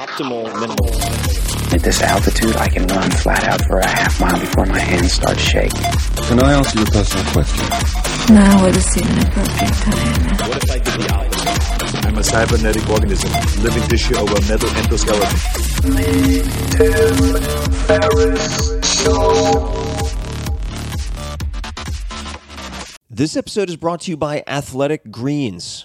optimal minimal. At this altitude, I can run flat out for a half mile before my hands start shaking. Can I ask you a personal question? Now would seem an appropriate time. What if I did the opposite? I'm a cybernetic organism, living tissue over metal endoskeleton. This episode is brought to you by Athletic Greens.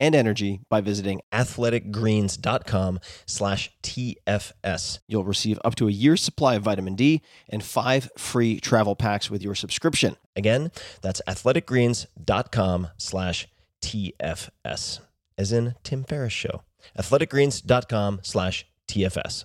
and energy by visiting athleticgreens.com slash TFS. You'll receive up to a year's supply of vitamin D and five free travel packs with your subscription. Again, that's athleticgreens.com slash TFS, as in Tim Ferriss Show. athleticgreens.com slash TFS.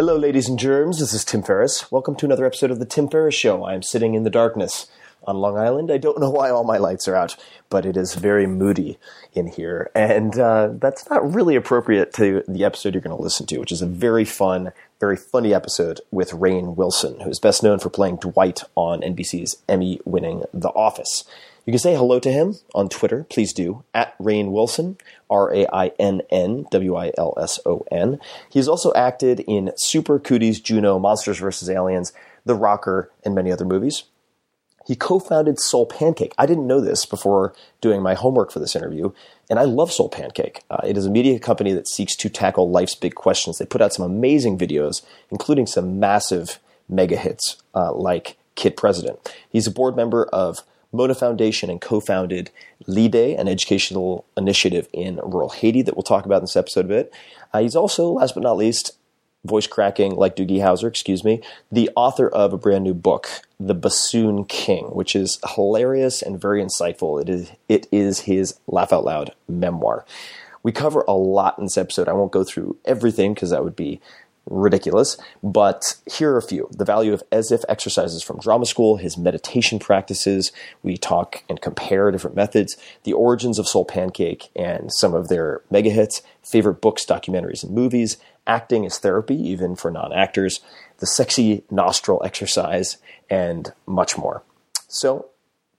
Hello, ladies and germs. This is Tim Ferriss. Welcome to another episode of The Tim Ferriss Show. I am sitting in the darkness on Long Island. I don't know why all my lights are out, but it is very moody in here. And uh, that's not really appropriate to the episode you're going to listen to, which is a very fun, very funny episode with Rainn Wilson, who is best known for playing Dwight on NBC's Emmy winning The Office. You can say hello to him on Twitter. Please do. At Rainn Wilson, R A I N N W I L S O N. He's also acted in Super Cooties, Juno, Monsters vs. Aliens, The Rocker, and many other movies. He co founded Soul Pancake. I didn't know this before doing my homework for this interview, and I love Soul Pancake. Uh, it is a media company that seeks to tackle life's big questions. They put out some amazing videos, including some massive mega hits uh, like Kid President. He's a board member of Mona Foundation and co founded Lide, an educational initiative in rural Haiti that we'll talk about in this episode a bit. Uh, he's also, last but not least, voice cracking like Doogie Howser, excuse me, the author of a brand new book, The Bassoon King, which is hilarious and very insightful. It is, it is his laugh out loud memoir. We cover a lot in this episode. I won't go through everything because that would be ridiculous, but here are a few. The value of as if exercises from drama school, his meditation practices. We talk and compare different methods, the origins of Soul Pancake and some of their mega hits, favorite books, documentaries, and movies, acting as therapy, even for non actors, the sexy nostril exercise, and much more. So,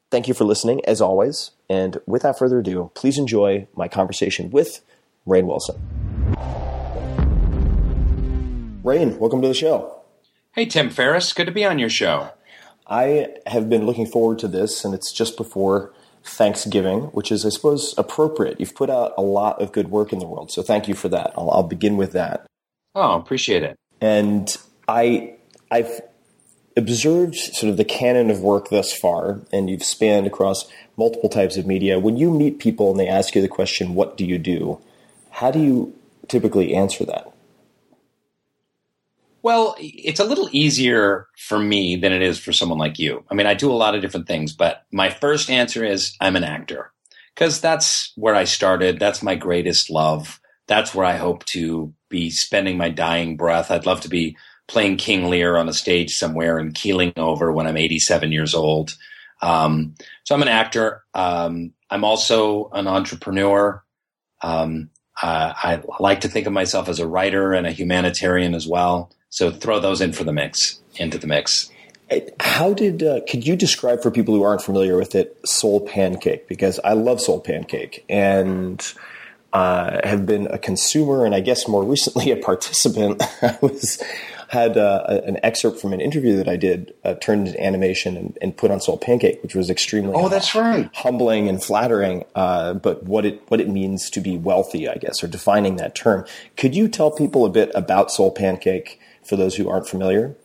thank you for listening, as always. And without further ado, please enjoy my conversation with Rainn Wilson. Rainn, welcome to the show. Hey, Tim Ferriss. Good to be on your show. I have been looking forward to this, and it's just before Thanksgiving, which is, I suppose, appropriate. You've put out a lot of good work in the world, so thank you for that. I'll, I'll begin with that. Oh, appreciate it. And I, I've observed sort of the canon of work thus far, and you've spanned across multiple types of media. When you meet people and they ask you the question, "What do you do?" How do you typically answer that? Well, it's a little easier for me than it is for someone like you. I mean, I do a lot of different things, but my first answer is I'm an actor because that's where I started. That's my greatest love. That's where I hope to be spending my dying breath. I'd love to be playing King Lear on a stage somewhere and keeling over when I'm 87 years old. Um, so I'm an actor. Um, I'm also an entrepreneur. Um, uh, I like to think of myself as a writer and a humanitarian as well. So throw those in for the mix, into the mix. How did uh, could you describe for people who aren't familiar with it Soul Pancake? Because I love Soul Pancake and uh, have been a consumer and I guess more recently a participant. I was had uh, an excerpt from an interview that I did uh, turned into animation and, and, put on Soul Pancake, which was extremely oh, that's right, humbling and flattering. Uh, but what it what it means to be wealthy, I guess, or defining that term. Could you tell people a bit about Soul Pancake for those who aren't familiar?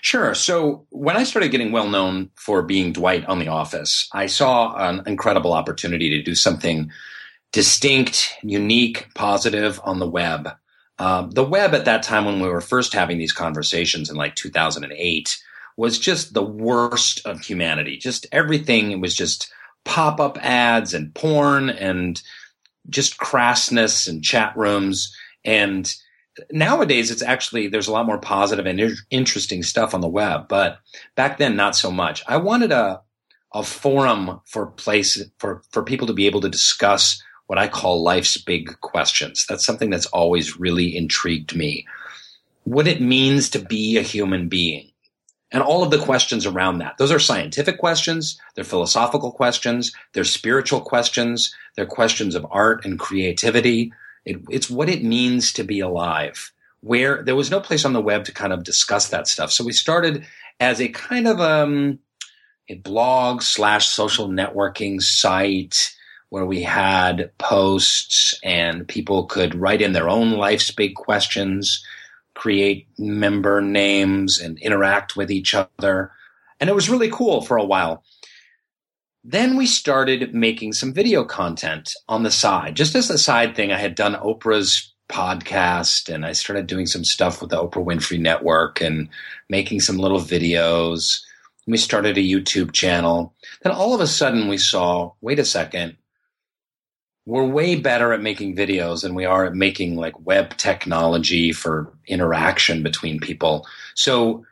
Sure. So when I started getting well known for being Dwight on The Office, I saw an incredible opportunity to do something distinct, unique, positive on the web. Um, the web at that time, when we were first having these conversations in like 2008, was just the worst of humanity. Just everything it was just pop up ads and porn and just crassness and chat rooms. And nowadays, it's actually there's a lot more positive and interesting stuff on the web. But back then, not so much. I wanted a a forum for place for for people to be able to discuss what I call life's big questions. That's something that's always really intrigued me. What it means to be a human being. And all of the questions around that. Those are scientific questions, they're philosophical questions, they're spiritual questions, they're questions of art and creativity. It, it's what it means to be alive. Where there was no place on the web to kind of discuss that stuff. So we started as a kind of um, a blog slash social networking site where we had posts and people could write in their own life's big questions, create member names and interact with each other. And it was really cool for a while. Then we started making some video content on the side. Just as a side thing, I had done Oprah's podcast and I started doing some stuff with the Oprah Winfrey Network and making some little videos. We started a YouTube channel. Then all of a sudden we saw, wait a second, we're way better at making videos than we are at making like web technology for interaction between people. So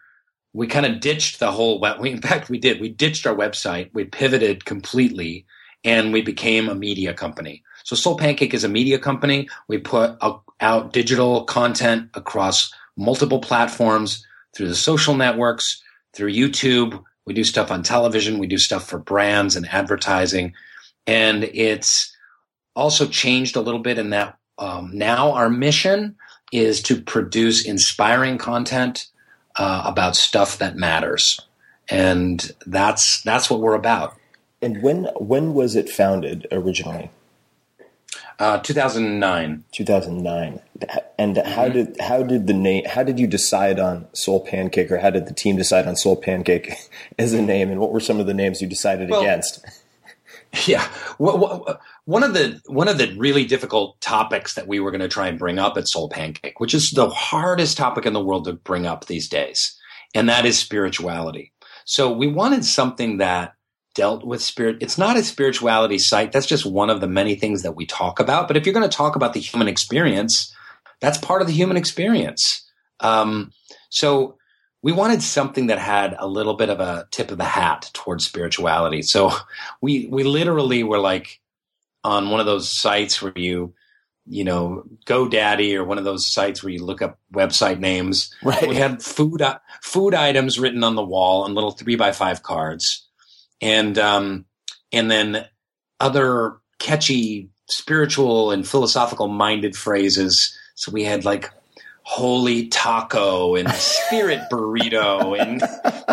we kind of ditched the whole web. We, in fact, we did. We ditched our website. We pivoted completely and we became a media company. So Soul Pancake is a media company. We put out digital content across multiple platforms through the social networks, through YouTube. We do stuff on television. We do stuff for brands and advertising. And it's, also changed a little bit in that um, now our mission is to produce inspiring content uh, about stuff that matters, and that's that's what we're about. And when when was it founded originally? Uh, 2009. 2009. And mm-hmm. how did how did the name how did you decide on Soul Pancake or how did the team decide on Soul Pancake as a name and what were some of the names you decided well, against? Yeah. One of the one of the really difficult topics that we were going to try and bring up at Soul Pancake, which is the hardest topic in the world to bring up these days, and that is spirituality. So we wanted something that dealt with spirit. It's not a spirituality site. That's just one of the many things that we talk about. But if you're going to talk about the human experience, that's part of the human experience. Um, so we wanted something that had a little bit of a tip of the hat towards spirituality. So we we literally were like on one of those sites where you you know GoDaddy or one of those sites where you look up website names. Right. We had food food items written on the wall on little three by five cards, and um, and then other catchy spiritual and philosophical minded phrases. So we had like holy taco and spirit burrito and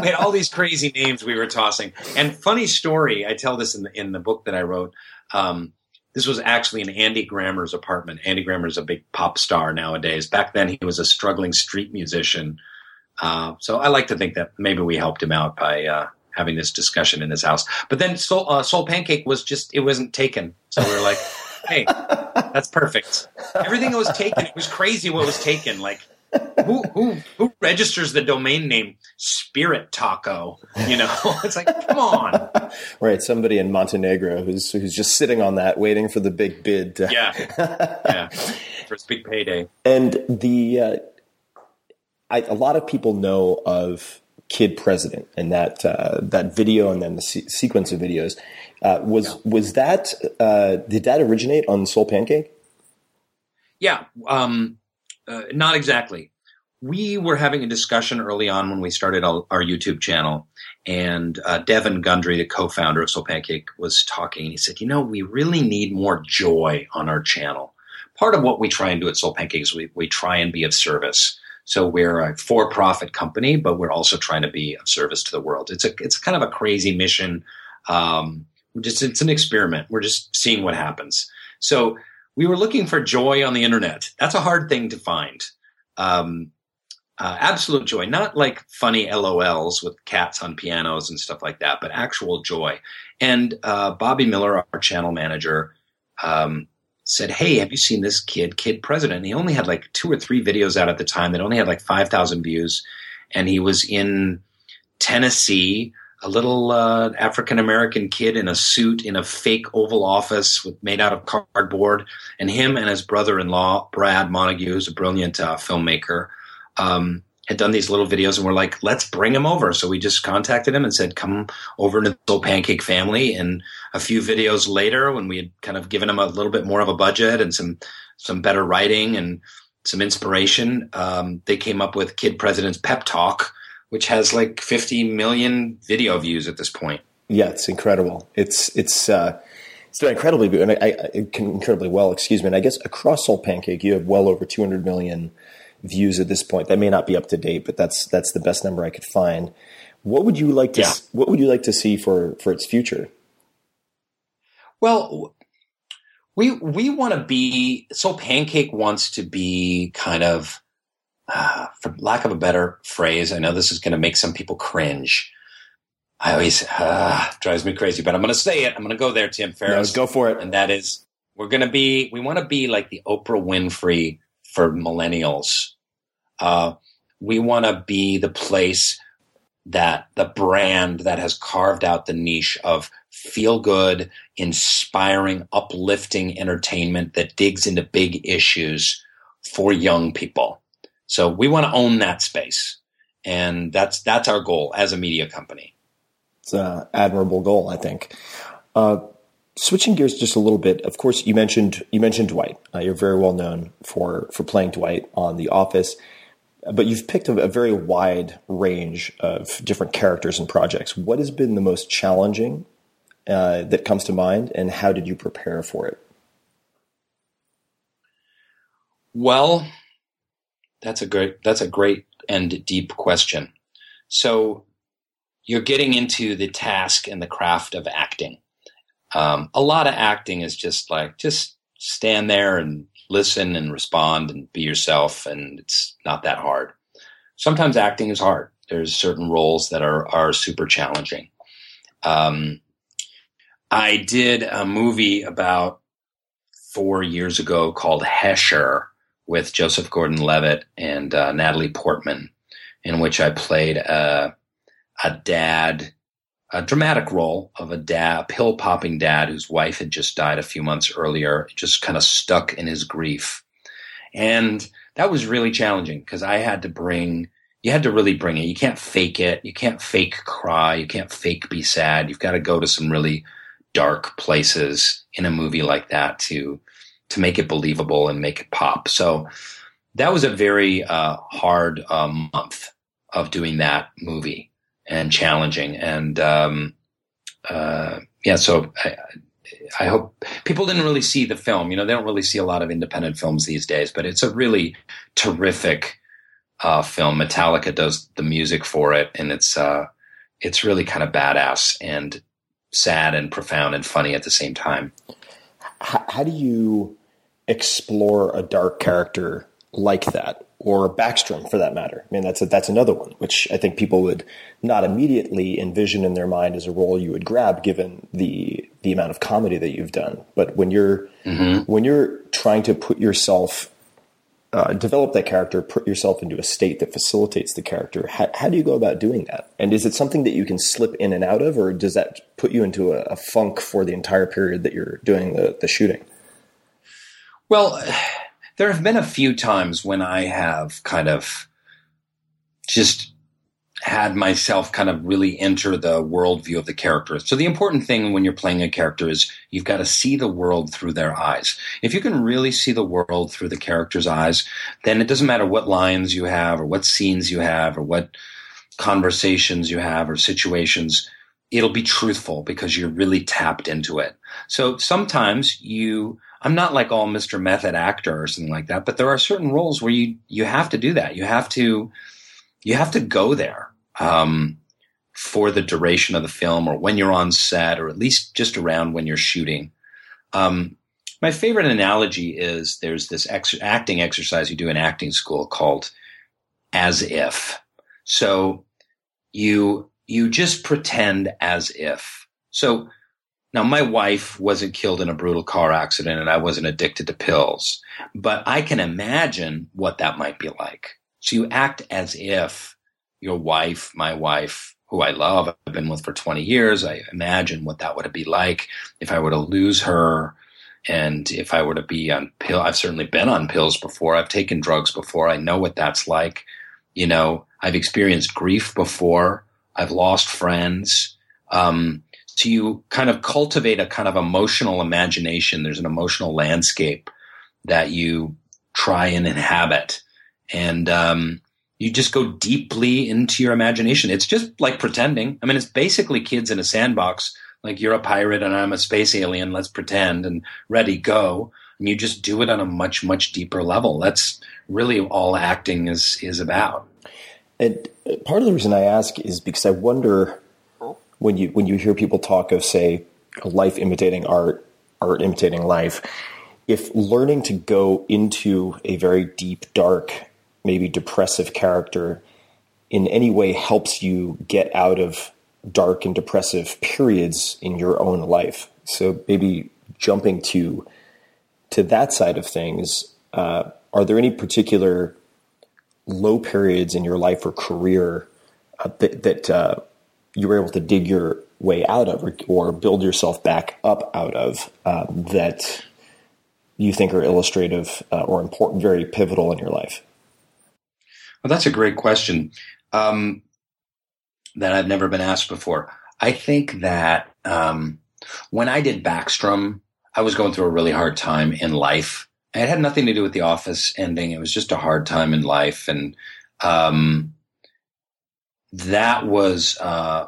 we had all these crazy names we were tossing. And funny story i tell this in the in the book that i wrote um, this was actually in andy grammer's apartment. Andy grammer's a big pop star nowadays. Back then he was a struggling street musician. Uh, so i like to think that maybe we helped him out by uh, having this discussion in his house. But then soul, uh, soul pancake was just it wasn't taken. So we were like hey, that's perfect. Everything that was taken. It was crazy what was taken. Like who, who who registers the domain name Spirit Taco? You know, it's like, come on. Right, somebody in Montenegro who's who's just sitting on that, waiting for the big bid. To, Yeah, yeah, for big payday. And the uh, I, a lot of people know of Kid President and that uh, that video and then the se- sequence of videos. Uh, was was that uh, did that originate on Soul Pancake? Yeah, um, uh, not exactly. We were having a discussion early on when we started our, our YouTube channel, and uh, Devon Gundry, the co-founder of Soul Pancake, was talking. He said, "You know, we really need more joy on our channel. Part of what we try and do at Soul Pancake is we, we try and be of service. So we're a for-profit company, but we're also trying to be of service to the world. It's a it's kind of a crazy mission. Um, just it's an experiment. We're just seeing what happens. So." we were looking for joy on the internet. That's a hard thing to find. Um, uh, absolute joy, not like funny LOLs with cats on pianos and stuff like that, but actual joy. And uh, Bobby Miller, our channel manager, um, said, "Hey, have you seen this kid, Kid President?" And he only had like two or three videos out at the time that only had like five thousand views, and he was in Tennessee a little uh, African American kid in a suit in a fake Oval Office with, made out of cardboard, and him and his brother-in-law Brad Montague, who's a brilliant uh, filmmaker, um, had done these little videos, and we're like, let's bring him over. So we just contacted him and said, come over to the Pancake family. And a few videos later, when we had kind of given him a little bit more of a budget and some some better writing and some inspiration, um, they came up with Kid President's Pep Talk which has like 50 million video views at this point. Yeah, it's incredible. It's it's uh, it's done incredibly and I, I, incredibly well. Excuse me. And I guess across Soul Pancake, you have well over 200 million views at this point. That may not be up to date, but that's that's the best number I could find. What would you like to Yeah. What would you like to see for for its future? Well, we we want to be Soul Pancake wants to be kind of, uh, for lack of a better phrase. I know this is going to make some people cringe. I always uh, drives me crazy, but I'm going to say it. I'm going to go there, Tim Ferriss. go for it. and that is we're going to be we want to be like the Oprah Winfrey for millennials. Uh, we want to be the place that the brand that has carved out the niche of feel good, inspiring, uplifting entertainment that digs into big issues for young people. So we want to own that space. And that's that's our goal as a media company. It's an admirable goal, I think. Uh, switching gears just a little bit. Of course, you mentioned you mentioned Dwight. Uh, you're very well known for for playing Dwight on The Office, but you've picked a, a very wide range of different characters and projects. What has been the most challenging uh, that comes to mind, and how did you prepare for it? Well, that's a great that's a great and deep question. So you're getting into the task and the craft of acting. Um, a lot of acting is just like just stand there and listen and respond and be yourself, and it's not that hard. Sometimes acting is hard. There's certain roles that are are super challenging. Um, I did a movie about four years ago called Hesher with Joseph Gordon-Levitt and uh, Natalie Portman, in which I played a, a dad, a dramatic role of a dad, pill popping dad whose wife had just died a few months earlier, just kind of stuck in his grief, and that was really challenging because I had to bring. You had to really bring it. You can't fake it. You can't fake cry. You can't fake be sad. You've got to go to some really dark places in a movie like that to to make it believable and make it pop. So that was a very uh, hard uh, month of doing that movie and challenging. And um, uh, yeah, so I, I hope people didn't really see the film. You know, they don't really see a lot of independent films these days, but it's a really terrific uh, film. Metallica does the music for it, and it's uh, it's really kind of badass and sad and profound and funny at the same time. How, how do you explore a dark character like that, or Backstrom for that matter? I mean, that's a, that's another one which I think people would not immediately envision in their mind as a role you would grab, given the the amount of comedy that you've done. But when you're when you're trying to put yourself uh, develop that character, put yourself into a state that facilitates the character. How, how, do you go about doing that? And is it something that you can slip in and out of, or does that put you into a, a funk for the entire period that you're doing the, the shooting? Well, there have been a few times when I have kind of just had myself kind of really enter the worldview of the character. So the important thing when you're playing a character is you've got to see the world through their eyes. If you can really see the world through the character's eyes, then it doesn't matter what lines you have or what scenes you have or what conversations you have or situations. It'll be truthful because you're really tapped into it. So sometimes you, I'm not like all Mr. Method actor or something like that, but there are certain roles where you, you have to do that. You have to, you have to go there um, for the duration of the film or when you're on set or at least just around when you're shooting. Um, my favorite analogy is there's this ex- acting exercise you do in acting school called as if. So you you just pretend as if. So now my wife wasn't killed in a brutal car accident and I wasn't addicted to pills, but I can imagine what that might be like. So you act as if your wife, my wife, who I love, I've been with for 20 years. I imagine what that would be like if I were to lose her and if I were to be on pill. I've certainly been on pills before. I've taken drugs before. I know what that's like. You know, I've experienced grief before. I've lost friends. Um, so you kind of cultivate a kind of emotional imagination. There's an emotional landscape that you try and inhabit. And, um, you just go deeply into your imagination. It's just like pretending. I mean, it's basically kids in a sandbox. Like you're a pirate and I'm a space alien. Let's pretend and ready, go. And you just do it on a much, much deeper level. That's really all acting is, is about. And part of the reason I ask is because I wonder when you, when you hear people talk of say life imitating art, art imitating life, if learning to go into a very deep, dark maybe depressive character in any way helps you get out of dark and depressive periods in your own life. So maybe jumping to to that side of things, uh, are there any particular low periods in your life or career uh, that, that uh, you were able to dig your way out of or, or build yourself back up out of uh, that you think are illustrative uh, or important, very pivotal in your life? Well, that's a great question um, that I've never been asked before. I think that um, when I did Backstrom, I was going through a really hard time in life. It had nothing to do with the office ending. It was just a hard time in life. And um, that was uh,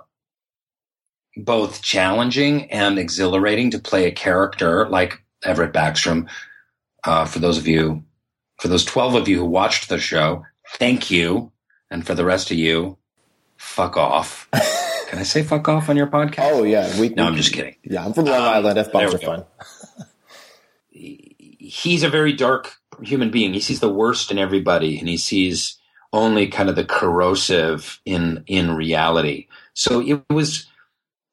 both challenging and exhilarating to play a character like Everett Backstrom. Uh, for those of you, for those 12 of you who watched the show, thank you. And for the rest of you, fuck off. Can I say fuck off on your podcast? Oh yeah. We, no, we, I'm just kidding. Yeah, I'm from Long um, Island. F bombs are fun. He's a very dark human being. He sees the worst in everybody, and he sees only kind of the corrosive in in reality. So it was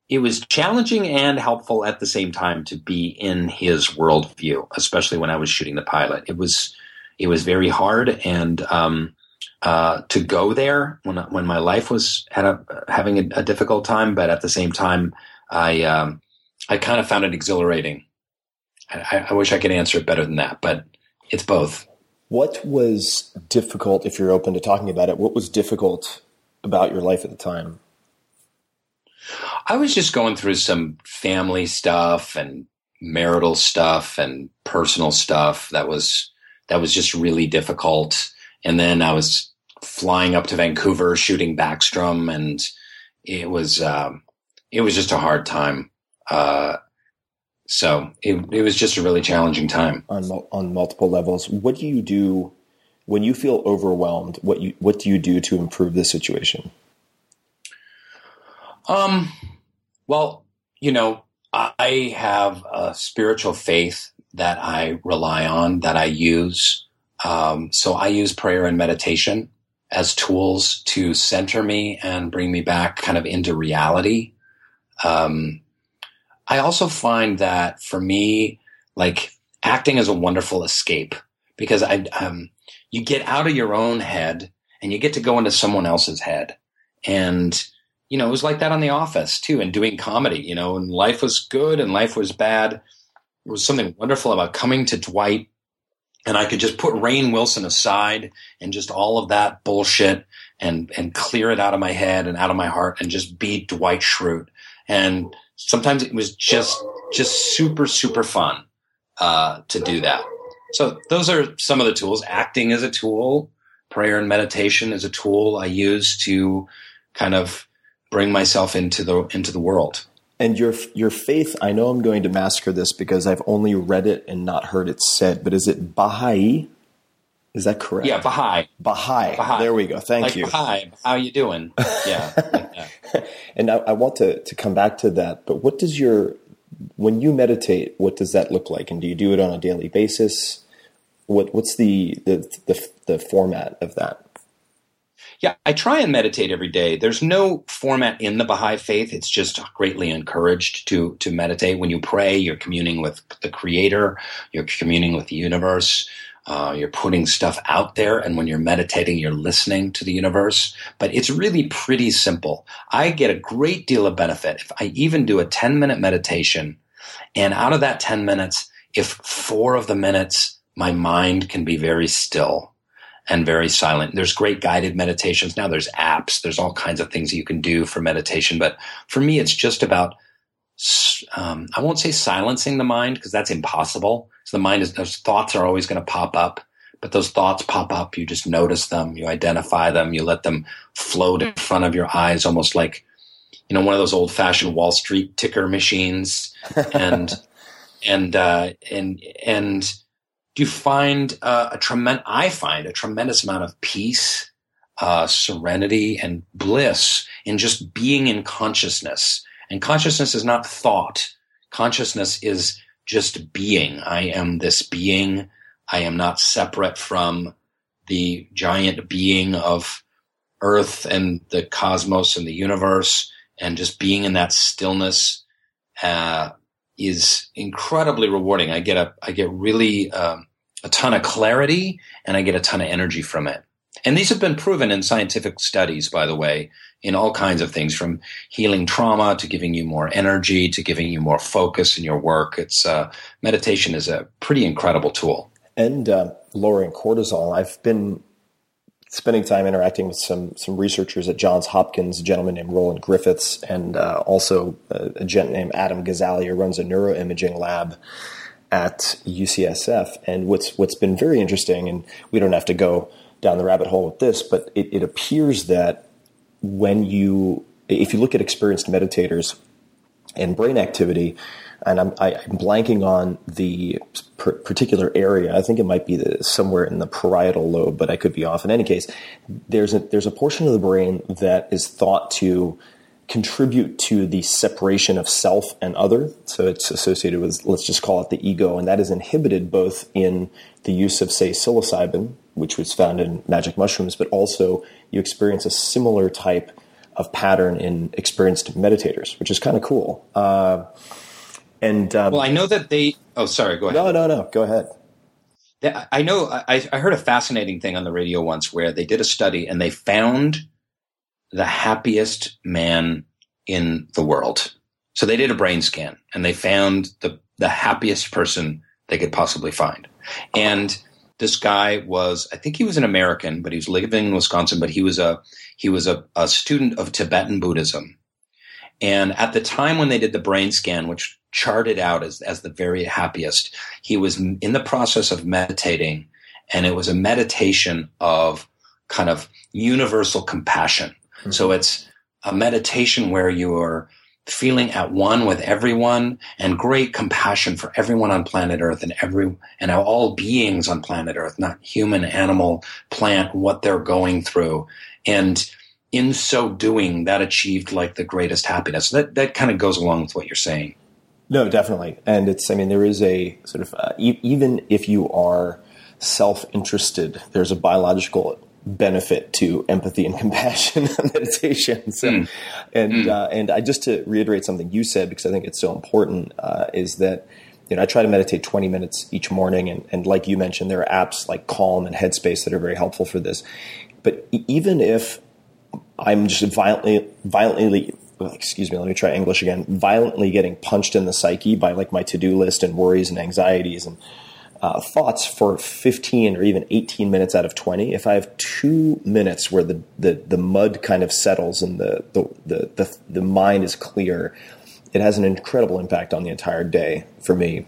it was challenging and helpful at the same time to be in his worldview, especially when I was shooting the pilot. It was it was very hard, and um, uh, to go there when when my life was had a, having a, a, difficult time, but at the same time, I um, I kind of found it exhilarating. I, I, wish I could answer it better than that, but it's both. What was difficult, if you're open to talking about it? What was difficult about your life at the time? I was just going through some family stuff and marital stuff and personal stuff that was that was just really difficult. And then I was flying up to Vancouver, shooting Backstrom, and it was um, it was just a hard time. Uh, so it, it was just a really challenging time on on multiple levels. What do you do when you feel overwhelmed? What you what do you do to improve the situation? Um, well, you know, I have a spiritual faith that I rely on, that I use. Um, so I use prayer and meditation as tools to center me and bring me back kind of into reality. Um, I also find that for me, like acting is a wonderful escape because I, um, you get out of your own head and you get to go into someone else's head. And, you know, it was like that on The Office too, and doing comedy, you know, and life was good and life was bad. There was something wonderful about coming to Dwight and I could just put Rainn Wilson aside and just all of that bullshit and, and clear it out of my head and out of my heart and just be Dwight Schrute. And sometimes it was just, just super, super fun, uh, to do that. So those are some of the tools. Acting is a tool. Prayer and meditation is a tool I use to kind of bring myself into the, into the world. And your your faith, I know I'm going to massacre this because I've only read it and not heard it said, but is it Baha'i? Is that correct? Yeah, Baha'i. Baha'i. Baha'i. There we go. Thank like you. Baha'i. How are you doing? Yeah. like. And I, I want to, to come back to that, but what does your when you meditate, what does that look like? And do you do it on a daily basis? What what's the the the, the format of that? Yeah, I try and meditate every day. There's no format in the Baha'i faith. It's just greatly encouraged to to meditate. When you pray, you're communing with the Creator. You're communing with the universe. Uh, you're putting stuff out there, and when you're meditating, you're listening to the universe. But it's really pretty simple. I get a great deal of benefit if I even do a 10 minute meditation, and out of that 10 minutes, if four of the minutes my mind can be very still and very silent. There's great guided meditations. Now there's apps. There's all kinds of things you can do for meditation. But for me, it's just about, um, I won't say silencing the mind because that's impossible. So the mind is, those thoughts are always going to pop up. But those thoughts pop up. You just notice them. You identify them. You let them float in front of your eyes, almost like, you know, one of those old fashioned Wall Street ticker machines. And, and, uh, and, and, do you find uh, a tremendous, I find a tremendous amount of peace, uh, serenity, and bliss in just being in consciousness. And consciousness is not thought. Consciousness is just being. I am this being. I am not separate from the giant being of Earth and the cosmos and the universe. And just being in that stillness uh, is incredibly rewarding. I get a, I get really um, a ton of clarity and I get a ton of energy from it. And these have been proven in scientific studies, by the way, in all kinds of things from healing trauma to giving you more energy to giving you more focus in your work. It's uh, meditation is a pretty incredible tool. And uh, lowering cortisol. I've been spending time interacting with some some researchers at Johns Hopkins, a gentleman named Roland Griffiths, and uh, also a, a gent named Adam Gazzaley, who runs a neuroimaging lab at UCSF. And what's what's been very interesting, and we don't have to go down the rabbit hole with this, but it, it appears that when you, if you look at experienced meditators and brain activity, and I'm, I, am blanking on the particular area. I think it might be the, somewhere in the parietal lobe, but I could be off. In any case, there's a there's a portion of the brain that is thought to contribute to the separation of self and other. So it's associated with, let's just call it the ego, and that is inhibited both in the use of, say, psilocybin, which was found in magic mushrooms, but also you experience a similar type of pattern in experienced meditators, which is kind of cool. Uh, and um, well, I know that they. Oh, sorry. Go ahead. No, no, no. Go ahead. I know. I, I heard a fascinating thing on the radio once where they did a study and they found the happiest man in the world. So they did a brain scan and they found the, the happiest person they could possibly find. And this guy was, I think he was an American, but he was living in Wisconsin, but he was a, he was a, a student of Tibetan Buddhism. And at the time when they did the brain scan, which charted out as, as the very happiest, he was in the process of meditating and it was a meditation of kind of universal compassion. Mm-hmm. So it's a meditation where you are feeling at one with everyone and great compassion for everyone on planet Earth and every and all beings on planet Earth, not human, animal, plant, what they're going through. And in so doing, that achieved like the greatest happiness. That that kind of goes along with what you're saying. No, definitely. And it's I mean there is a sort of uh, e- even if you are self-interested, there's a biological benefit to empathy and compassion meditation. So, mm. and mm. Uh, and I just to reiterate something you said because I think it's so important uh, is that you know, I try to meditate 20 minutes each morning. And, and like you mentioned, there are apps like Calm and Headspace that are very helpful for this. But even if I'm just violently, violently, excuse me, let me try English again, violently getting punched in the psyche by like my to do list and worries and anxieties and uh, thoughts for 15 or even 18 minutes out of 20 if i have two minutes where the, the, the mud kind of settles and the, the, the, the, the mind is clear it has an incredible impact on the entire day for me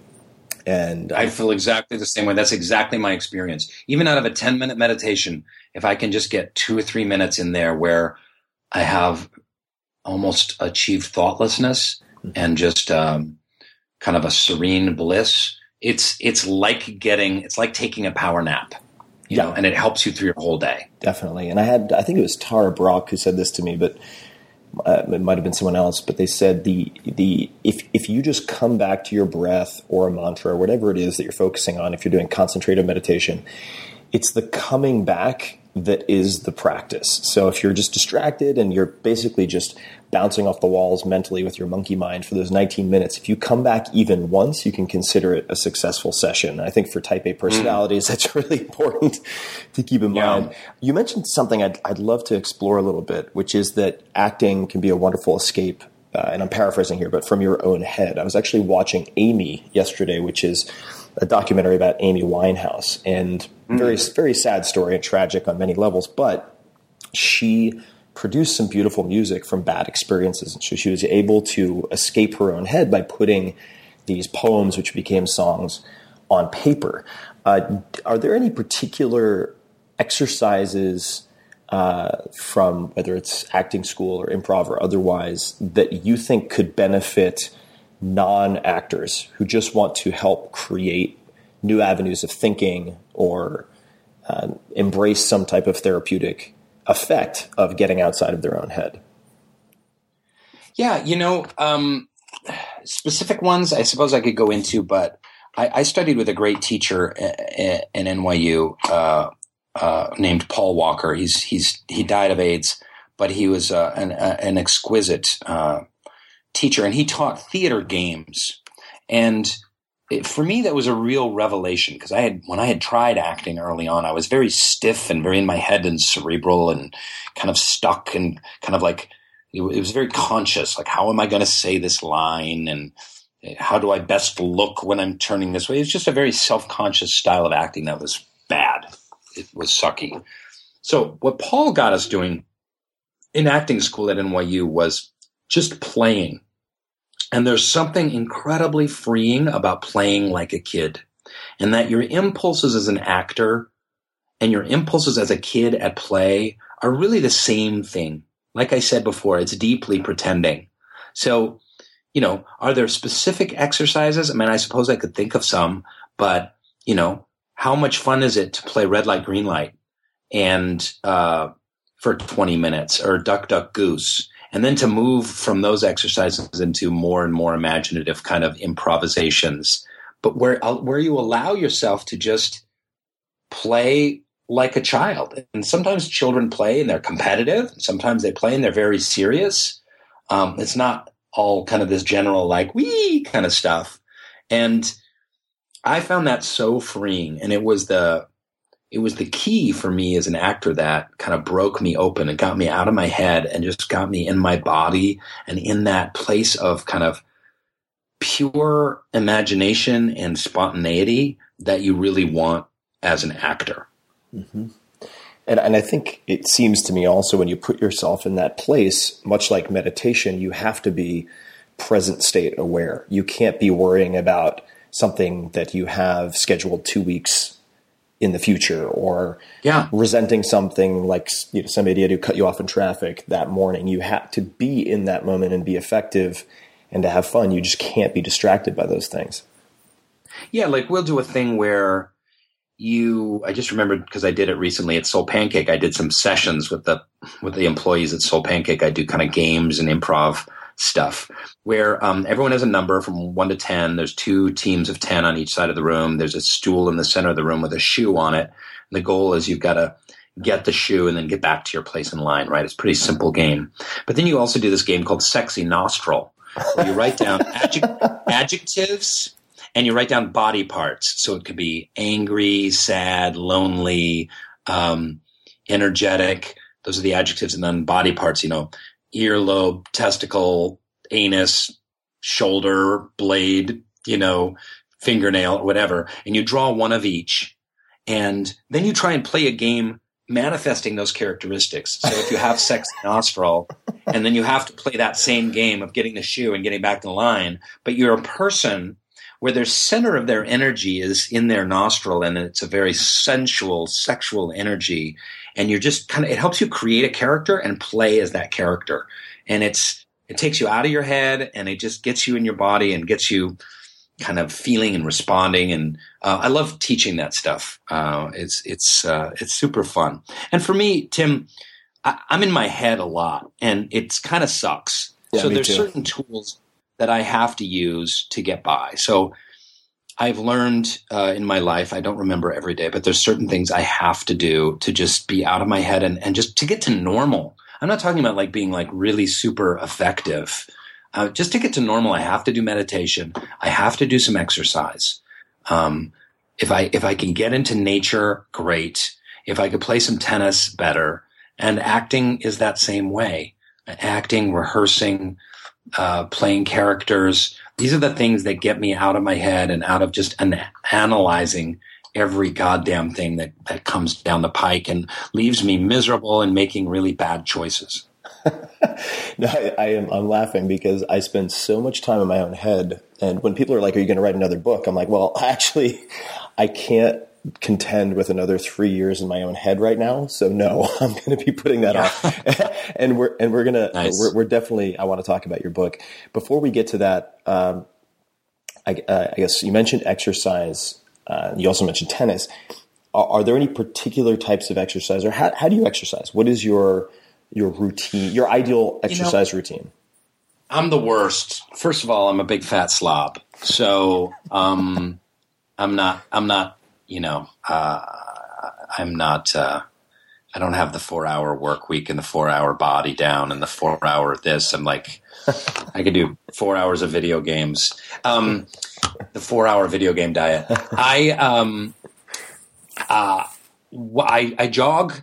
and I feel exactly the same way. That's exactly my experience. Even out of a 10 minute meditation, if I can just get two or three minutes in there where I have almost achieved thoughtlessness and just um, kind of a serene bliss, it's it's like getting it's like taking a power nap. You Yeah. know, and it helps you through your whole day. definitely. And I had, I think it was Tara Brach who said this to me, but uh, it might have been someone else. But they said the the if if you just come back to your breath or a mantra or whatever it is that you're focusing on, if you're doing concentrated meditation, it's the coming back that is the practice. So if you're just distracted and you're basically just bouncing off the walls mentally with your monkey mind for those 19 minutes, if you come back even once, you can consider it a successful session. I think for type A personalities, that's really important to keep in Yeah. mind. You mentioned something I'd, I'd love to explore a little bit, which is that acting can be a wonderful escape. Uh, and I'm paraphrasing here, but from your own head. I was actually watching Amy yesterday, which is a documentary about Amy Winehouse, and very very sad story and tragic on many levels. But she produced some beautiful music from bad experiences, and so she was able to escape her own head by putting these poems, which became songs, on paper. Uh, are there any particular exercises uh, from whether it's acting school or improv or otherwise that you think could benefit non actors who just want to help create new avenues of thinking or uh, embrace some type of therapeutic effect of getting outside of their own head? Yeah, you know, um, specific ones I suppose I could go into, but I, I studied with a great teacher i- i- in NYU uh, uh, named Paul Walker. He's he's he died of AIDS, but he was uh, an, uh, an exquisite uh, teacher, and he taught theater games. And it, for me, that was a real revelation because I had when I had tried acting early on, I was very stiff and very in my head and cerebral and kind of stuck and kind of like it it was very conscious like how am i going to say this line and eh, how do i best look when i'm turning this way? It's just a very self-conscious style of acting that was bad. It was sucky. So what paul got us doing in acting school at nyu was just playing and there's something incredibly freeing about playing like a kid and that your impulses as an actor and your impulses as a kid at play are really the same thing like I said before, it's deeply pretending. So, you know, are there specific exercises? I mean, I suppose I could think of some, but you know, how much fun is it to play red light, green light and, uh, for 20 minutes or duck, duck, goose? And then to move from those exercises into more and more imaginative kind of improvisations, but where, where you allow yourself to just play like a child. And sometimes children play and they're competitive. Sometimes they play and they're very serious. Um, it's not all kind of this general like we kind of stuff. And I found that so freeing. And it was the it was the key for me as an actor that kind of broke me open and got me out of my head and just got me in my body and in that place of kind of pure imagination and spontaneity that you really want as an actor. Mm-hmm. And, and I think it seems to me also when you put yourself in that place, much like meditation, you have to be present state aware. You can't be worrying about something that you have scheduled two weeks in the future or Yeah. resenting something like you know, some idiot who cut you off in traffic that morning. You have to be in that moment and be effective and to have fun. You just can't be distracted by those things. Yeah, like we'll do a thing where you I just remembered because I did it recently at Soul Pancake. I did some sessions with the with the employees at Soul Pancake. I do kind of games and improv stuff where um, everyone has a number from one to ten. There's two teams of ten on each side of the room. There's a stool in the center of the room with a shoe on it. And the goal is you've got to get the shoe and then get back to your place in line. Right? It's a pretty simple game. But then you also do this game called Sexy Nostril, where you write down adjec- adjectives and you write down body parts. So it could be angry, sad, lonely, um, energetic. Those are the adjectives. And then body parts, you know, earlobe, testicle, anus, shoulder, blade, you know, fingernail, whatever. And you draw one of each. And then you try and play a game manifesting those characteristics. So if you have sex nostril, and then you have to play that same game of getting the shoe and getting back in line, but you're a person where their center of their energy is in their nostril and it's a very sensual, sexual energy. And you're just kind of, it helps you create a character and play as that character. And it's, it takes you out of your head and it just gets you in your body and gets you kind of feeling and responding. And uh, I love teaching that stuff. Uh, it's it's uh, it's super fun. And for me, Tim, I, am in my head a lot, and it's kind of sucks. Yeah, so there's too. certain tools that I have to use to get by. So I've learned uh, in my life, I don't remember every day, but there's certain things I have to do to just be out of my head and, and just to get to normal. I'm not talking about like being like really super effective. Uh, just to get to normal, I have to do meditation. I have to do some exercise. Um, if I if I can get into nature, great. If I could play some tennis, better. And acting is that same way. Acting, rehearsing, uh, playing characters. These are the things that get me out of my head and out of just an- analyzing every goddamn thing that, that comes down the pike and leaves me miserable and making really bad choices. No, I, I am. I'm laughing because I spend so much time in my own head, and when people are like, "Are you going to write another book?" I'm like, "Well, actually, I can't contend with another three years in my own head right now. So no, I'm going to be putting that off." and we're and we're gonna Nice. we're, we're definitely. I want to talk about your book. Before we get to that, um, I, uh, I guess you mentioned exercise. Uh, you also mentioned tennis. Are, are there any particular types of exercise, or how, how do you exercise? What is your your routine, your ideal exercise routine? I'm the worst. First of all, I'm a big fat slob. So um, I'm not. I'm not. You know. Uh, I'm not. Uh, I don't have the four hour work week and the four hour body down and the four hour this. I'm like, I could do four hours of video games. Um, the four hour video game diet. I um, uh, I, I jog,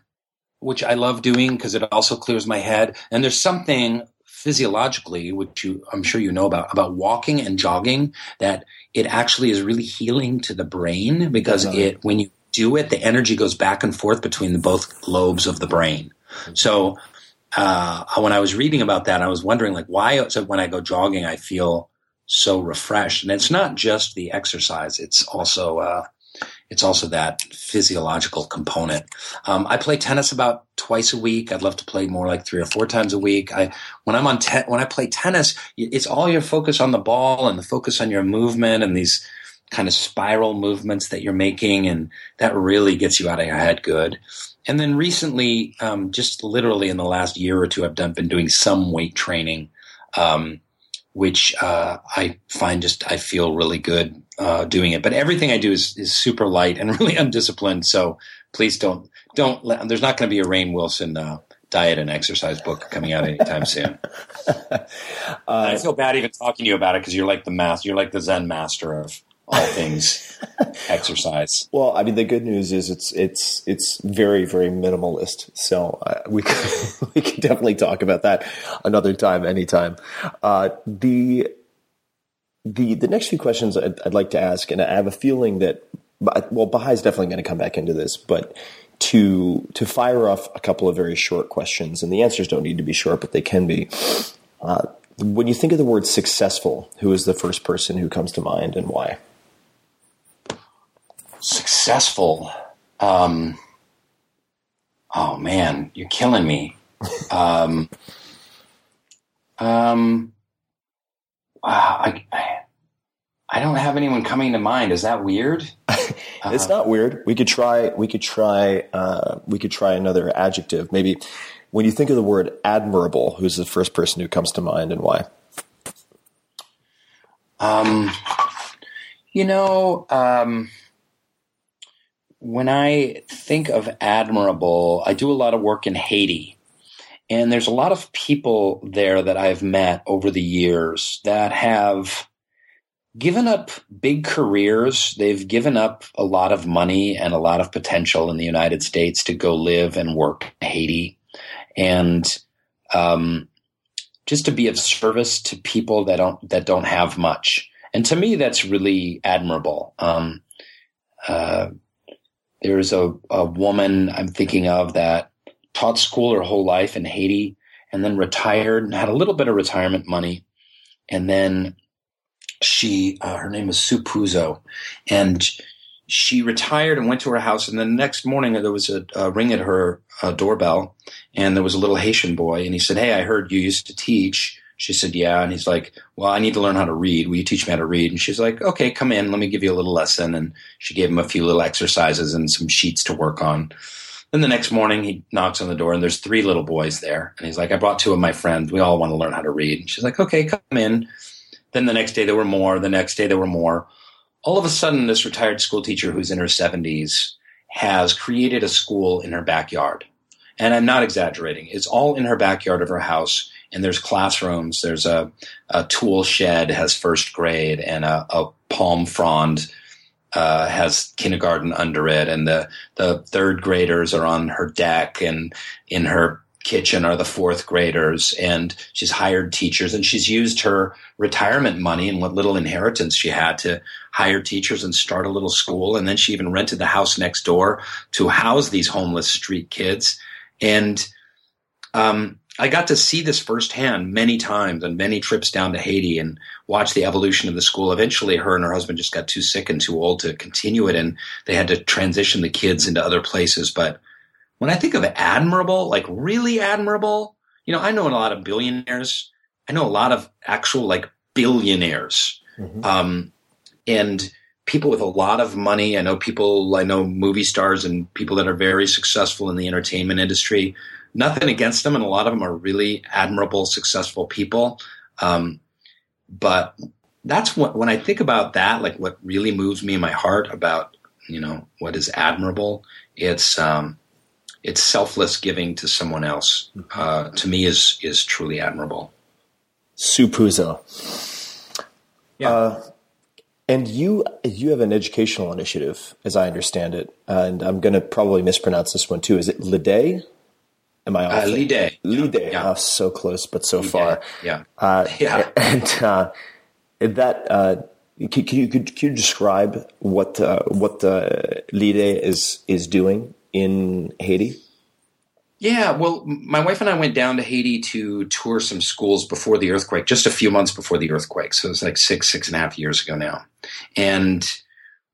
which I love doing because it also clears my head. And there's something physiologically, which you I'm sure you know about, about walking and jogging that it actually is really healing to the brain because it when you do it, the energy goes back and forth between the both lobes of the brain. So uh, when I was reading about that, I was wondering like why so when I go jogging, I feel so refreshed, and it's not just the exercise; it's also uh, it's also that physiological component. Um, I play tennis about twice a week. I'd love to play more like three or four times a week. I when I'm on te- when I play tennis, it's all your focus on the ball and the focus on your movement and these kind of spiral movements that you're making, and that really gets you out of your head good. And then recently, um, just literally in the last year or two, I've done been doing some weight training, um, which uh, I find just I feel really good uh, doing it. But everything I do is is super light and really undisciplined. So please don't don't. Let, there's not going to be a Rainn Wilson uh, diet and exercise book coming out anytime soon. I feel bad even talking to you about it because you're like the master. You're like the Zen master of all things exercise. Well, I mean, the good news is it's it's it's very very minimalist. So uh, we can, we can definitely talk about that another time, anytime. Uh, the the the next few questions I'd, I'd like to ask, and I have a feeling that well, Baha'i's definitely going to come back into this, but to to fire off a couple of very short questions, and the answers don't need to be short, but they can be. Uh, when you think of the word successful, who is the first person who comes to mind, and why? Successful. Um, oh man, you're killing me. Um, um, wow, I, I, I don't have anyone coming to mind. Is that weird? It's not weird. We could try. We could try. Uh, we could try another adjective. Maybe when you think of the word admirable, who's the first person who comes to mind, and why? Um, you know, um, when I think of admirable, I do a lot of work in Haiti. And there's a lot of people there that I've met over the years that have given up big careers. They've given up a lot of money and a lot of potential in the United States to go live and work in Haiti. And um, just to be of service to people that don't that don't have much. And to me, that's really admirable. Um, uh, there's a, a woman I'm thinking of that taught school her whole life in Haiti and then retired and had a little bit of retirement money. And then she, uh, her name was Sue Puzo, and she retired and went to her house. And the next morning there was a, a ring at her uh, doorbell and there was a little Haitian boy. And he said, Hey, I heard you used to teach. She said, Yeah. And he's like, Well, I need to learn how to read. Will you teach me how to read? And she's like, Okay, come in. Let me give you a little lesson. And she gave him a few little exercises and some sheets to work on. Then the next morning, he knocks on the door and there's three little boys there. And he's like, I brought two of my friends. We all want to learn how to read. And she's like, Okay, come in. Then the next day, there were more. The next day, there were more. All of a sudden, this retired school teacher who's in her 70s has created a school in her backyard. And I'm not exaggerating. It's all in her backyard of her house and there's classrooms. There's a, a tool shed has first grade and a, a palm frond uh, has kindergarten under it, and the the third graders are on her deck, and in her kitchen are the fourth graders, and she's hired teachers, and she's used her retirement money and what little inheritance she had to hire teachers and start a little school, and then she even rented the house next door to house these homeless street kids, and um, I got to see this firsthand many times on many trips down to Haiti and watch the evolution of the school. Eventually, her and her husband just got too sick and too old to continue it, and they had to transition the kids into other places. But when I think of admirable, like really admirable, you know, I know a lot of billionaires. I know a lot of actual like billionaires, mm-hmm. um, and people with a lot of money. I know people. I know movie stars and people that are very successful in the entertainment industry nothing against them, and a lot of them are really admirable, successful people. Um, but that's what when I think about that, like what really moves me in my heart about you know what is admirable. It's um, it's selfless giving to someone else. Uh, to me, is is truly admirable. Sue Puzo. Yeah. Uh, and you you have an educational initiative, as I understand it, and I'm going to probably mispronounce this one too. Is it Lide? Am I off? Uh, Lide. Lide. Yeah. Oh, so close, but so Lide. far. Yeah. Uh, yeah. And uh, that uh, you could, can you describe what uh, what uh, Lide is is doing in Haiti? Yeah, well, my wife and I went down to Haiti to tour some schools before the earthquake, just a few months before the earthquake. So it was like six, six and a half years ago now. And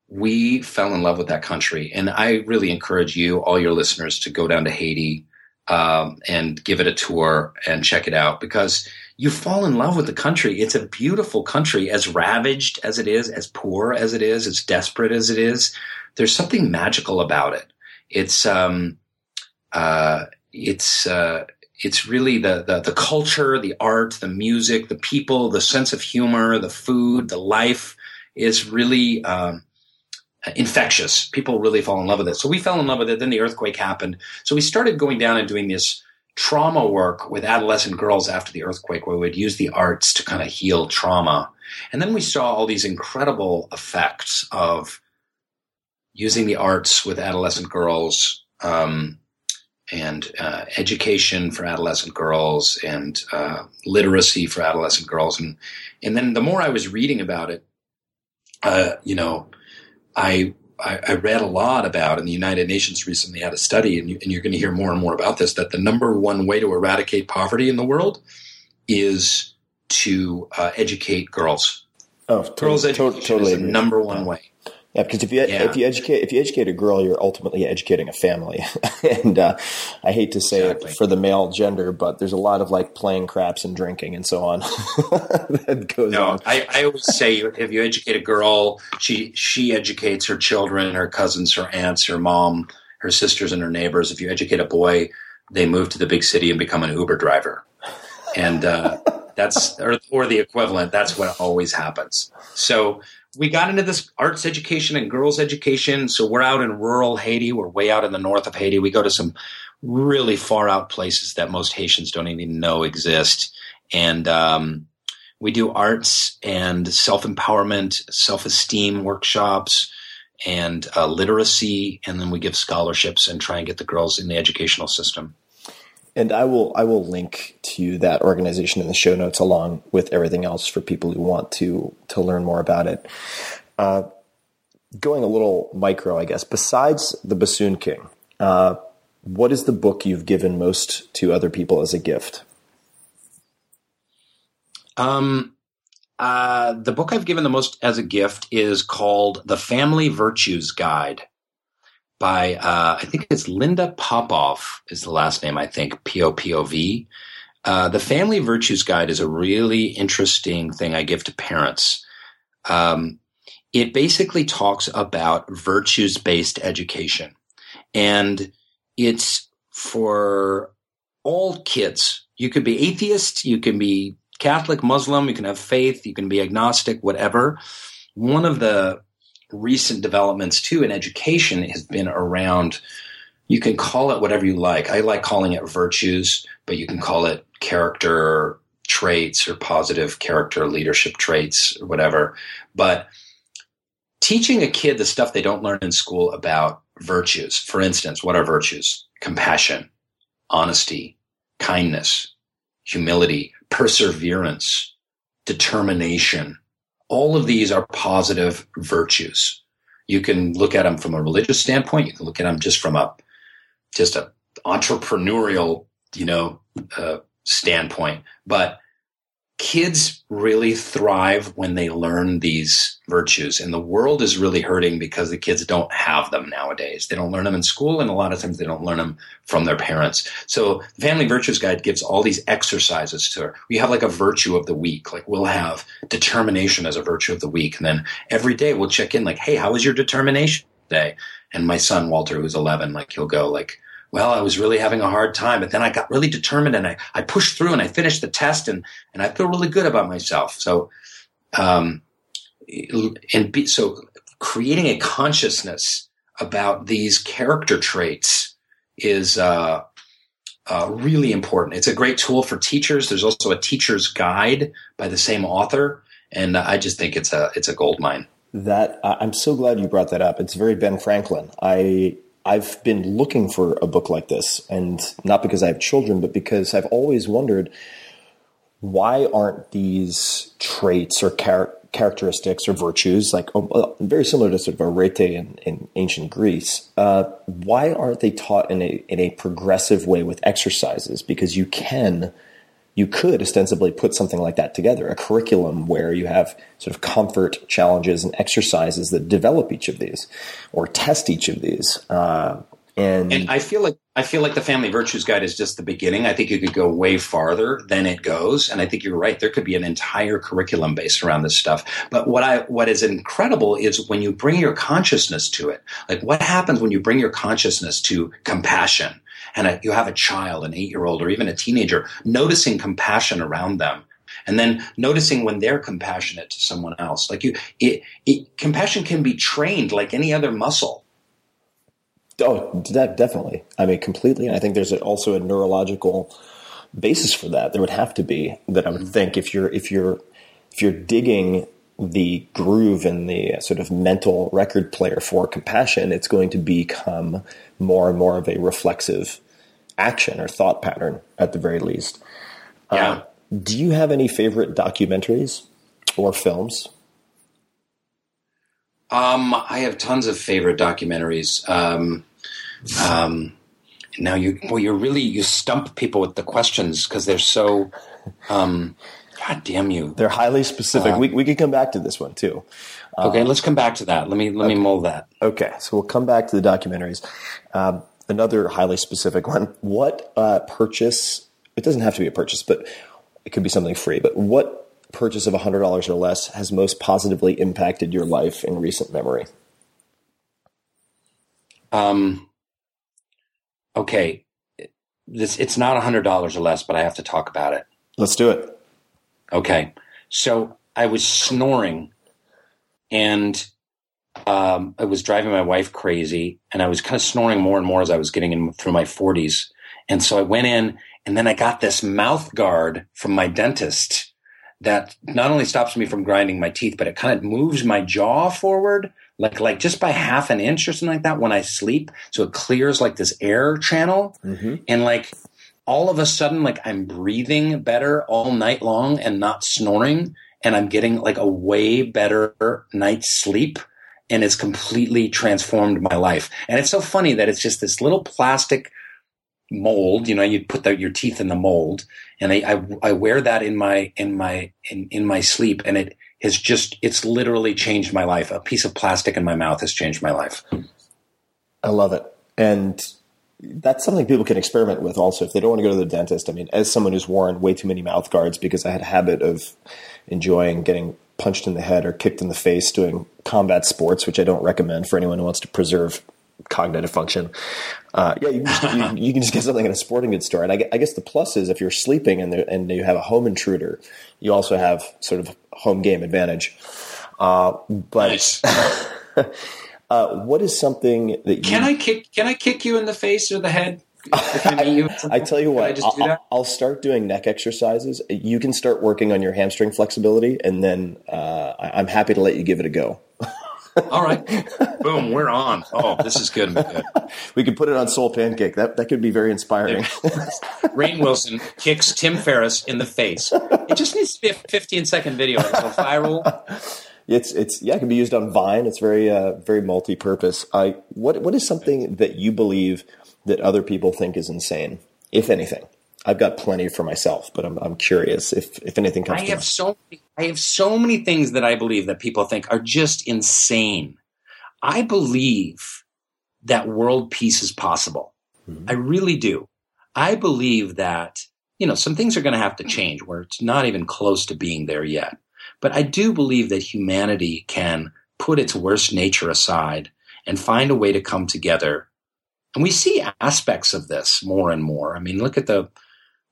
we fell in love with that country. And I really encourage you, all your listeners, to go down to Haiti um, and give it a tour and check it out because you fall in love with the country. It's a beautiful country, as ravaged as it is, as poor as it is, as desperate as it is. There's something magical about it. It's um, uh, it's uh, it's really the, the the culture, the art, the music, the people, the sense of humor, the food, the life is really um, infectious. People really fall in love with it. So we fell in love with it. Then the earthquake happened. So we started going down and doing this trauma work with adolescent girls after the earthquake, where we'd use the arts to kind of heal trauma. And then we saw all these incredible effects of using the arts with adolescent girls. Um, and uh, education for adolescent girls and uh, literacy for adolescent girls and and then the more I was reading about it, uh, you know, I, I, I read a lot about, and the United Nations recently had a study, and, you, and you're going to hear more and more about this, that the number one way to eradicate poverty in the world is to uh, educate girls. Oh, to- girls education to- totally is the number one way. Yeah, because if you Yeah. if you educate if you educate a girl, you're ultimately educating a family. and uh, I hate to say Exactly. it for the male gender, but there's a lot of like playing craps and drinking and so on that goes No, on. I, I always say if you educate a girl, she she educates her children, her cousins, her aunts, her mom, her sisters, and her neighbors. If you educate a boy, they move to the big city and become an Uber driver, and uh, that's or, or the equivalent. That's what always happens. So we got into this arts education and girls education. So we're out in rural Haiti. We're way out in the north of Haiti. We go to some really far out places that most Haitians don't even know exist, and um, we do arts and self empowerment, self esteem workshops, and uh, literacy, and then we give scholarships and try and get the girls in the educational system. And I will I will link to that organization in the show notes along with everything else for people who want to to learn more about it. Uh, going a little micro, I guess. Besides the Bassoon King, uh, what is the book you've given most to other people as a gift? Um, uh, the book I've given the most as a gift is called The Family Virtues Guide by, uh, I think it's Linda Popov is the last name, I think, P O P O V. Uh, the Family Virtues Guide is a really interesting thing I give to parents. Um, it basically talks about virtues based education. And it's for all kids. You could be atheist, you can be Catholic, Muslim, you can have faith, you can be agnostic, whatever. One of the recent developments too in education has been around you can call it whatever you like. I like calling it virtues, but you can call it character traits or positive character leadership traits or whatever. But teaching a kid the stuff they don't learn in school about virtues, for instance, what are virtues? Compassion, honesty, kindness, humility, perseverance, determination. All of these are positive virtues. You can look at them from a religious standpoint. You can look at them just from a just a entrepreneurial, you know, uh, standpoint. But kids really thrive when they learn these virtues. And the world is really hurting because the kids don't have them nowadays. They don't learn them in school and a lot of times they don't learn them from their parents. So the family virtues guide gives all these exercises to her. We have like a virtue of the week. Like we'll have determination as a virtue of the week and then every day we'll check in like hey how was your determination day? And my son walter who's 11 like he'll go like well, I was really having a hard time, but then I got really determined and I, I pushed through and I finished the test and, and I feel really good about myself. So, um, and be, so creating a consciousness about these character traits is, uh, uh, really important. It's a great tool for teachers. There's also a teacher's guide by the same author. And I just think it's a, it's a gold mine. That I'm so glad you brought that up. It's very Ben Franklin. I I've been looking for a book like this, and not because I have children, but because I've always wondered why aren't these traits or char- characteristics or virtues, like oh, very similar to sort of arete in, in ancient Greece, uh, why aren't they taught in a in a progressive way with exercises? Because you can you could ostensibly put something like that together a curriculum where you have sort of comfort challenges and exercises that develop each of these or test each of these uh, and, and I feel like I feel like the Family Virtues Guide is just the beginning. I think you could go way farther than it goes, and I think you're right. There could be an entire curriculum based around this stuff. But what I what is incredible is when you bring your consciousness to it. Like what happens when you bring your consciousness to compassion, and a, you have a child, an eight year old, or even a teenager, noticing compassion around them and then noticing when they're compassionate to someone else. Like you, it, it, compassion can be trained like any other muscle. Oh, that definitely. I mean, completely. And I think there's also a neurological basis for that. There would have to be that I would mm-hmm. think if you're if you're if you're digging the groove and the sort of mental record player for compassion, it's going to become more and more of a reflexive action or thought pattern at the very least. Yeah. Uh, do you have any favorite documentaries or films? Um, I have tons of favorite documentaries. Um, um, now you, well, you're really you stump people with the questions because they're so. Um, God damn you! They're highly specific. Uh, we we could come back to this one too. Okay, let's come back to that. Let me let okay. me mold that. Okay, so we'll come back to the documentaries. Um, another highly specific one. What uh, purchase? It doesn't have to be a purchase, but it could be something free. But what purchase of $100 or less has most positively impacted your life in recent memory? Um, okay. This, it's not $100 or less, but I have to talk about it. Let's do it. Okay. So I was snoring and um, I was driving my wife crazy and I was kind of snoring more and more as I was getting in through my 40s. And so I went in and then I got this mouth guard from my dentist that not only stops me from grinding my teeth, but it kind of moves my jaw forward, like like just by half an inch or something like that when I sleep. So it clears like this air channel, and like all of a sudden, like I'm breathing better all night long and not snoring, and I'm getting like a way better night's sleep. And it's completely transformed my life. And it's so funny that it's just this little plastic mold. You know, you put the, your teeth in the mold, and I, I I wear that in my in my in, in my sleep, and it has just it's literally changed my life. A piece of plastic in my mouth has changed my life. I love it. And that's something people can experiment with also if they don't want to go to the dentist. I mean, as someone who's worn way too many mouth guards because I had a habit of enjoying getting punched in the head or kicked in the face doing combat sports, which I don't recommend for anyone who wants to preserve cognitive function. Uh, yeah, you can, just, you, you can just get something at a sporting goods store. And I, I guess the plus is if you're sleeping and, there, and you have a home intruder, you also have sort of home game advantage. Uh, but uh, what is something that you Can I kick? Can I kick you in the face or the head? I, meet you at some I tell you? What, I just do I'll? I'll start doing neck exercises. You can start working on your hamstring flexibility, and then uh, I'm happy to let you give it a go. All right, boom, we're on. Oh, this is good. We could put it on Soul Pancake. That that could be very inspiring. Rainn Wilson kicks Tim Ferriss in the face. It just needs to be a 15 second video. It'll go viral. It's it's yeah, it can be used on Vine. It's very uh, very multi-purpose. I what what is something that you believe that other people think is insane, if anything? I've got plenty for myself, but I'm I'm curious if if anything comes. I to have mind. so I have so many things that I believe that people think are just insane. I believe that world peace is possible. Mm-hmm. I really do. I believe that you know some things are going to have to change where it's not even close to being there yet. But I do believe that humanity can put its worst nature aside and find a way to come together. And we see aspects of this more and more. I mean, look at the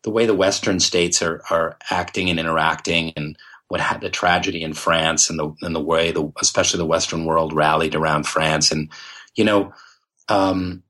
the way the Western states are are acting and interacting, and what had the tragedy in France, and the and the way the especially the Western world rallied around France, and you know, um,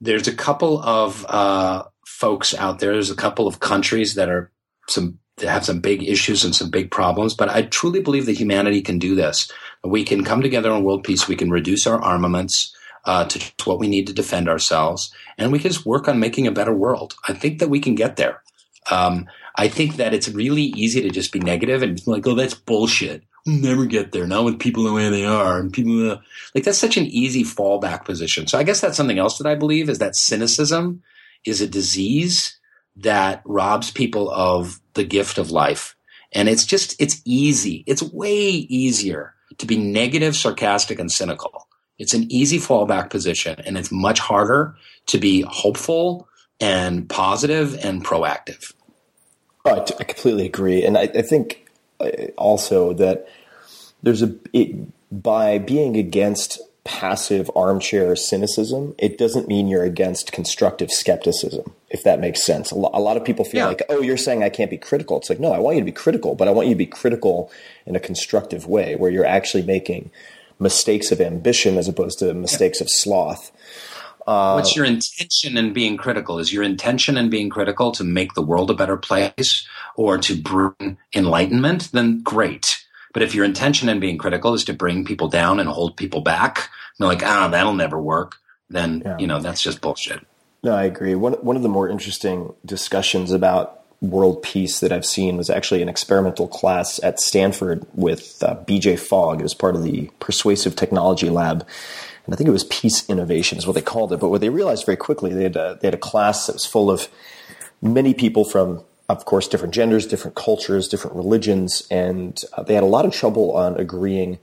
there's a couple of uh, folks out there. There's a couple of countries that are some that have some big issues and some big problems, but I truly believe that humanity can do this. We can come together on world peace. We can reduce our armaments uh, to what we need to defend ourselves, and we can just work on making a better world. I think that we can get there. Um, I think that it's really easy to just be negative and be like, oh, that's bullshit. We'll never get there. Not with people the way they are. And people, like, that's such an easy fallback position. So I guess that's something else that I believe is that cynicism is a disease that robs people of the gift of life. And it's just, it's easy. It's way easier to be negative, sarcastic, and cynical. It's an easy fallback position and it's much harder to be hopeful and positive and proactive. Oh, I, completely agree, and I, I think uh, also that there's a it, by being against passive armchair cynicism, it doesn't mean you're against constructive skepticism. If that makes sense, a lot of people feel Yeah. like, "Oh, you're saying I can't be critical." It's like, no, I want you to be critical, but I want you to be critical in a constructive way, where you're actually making mistakes of ambition as opposed to mistakes of sloth. What's your intention in being critical? Is your intention in being critical to make the world a better place or to bring enlightenment? Then great. But if your intention in being critical is to bring people down and hold people back, and they're like, ah, that'll never work, then, Yeah. you know, that's just bullshit. No, I agree. One one of the more interesting discussions about world peace that I've seen was actually an experimental class at Stanford with uh, BJ Fogg. It was part of the Persuasive Technology Lab, and I think it was Peace Innovation is what they called it. But what they realized very quickly, they had a, they had a class that was full of many people from, of course, different genders, different cultures, different religions, and uh, they had a lot of trouble on agreeing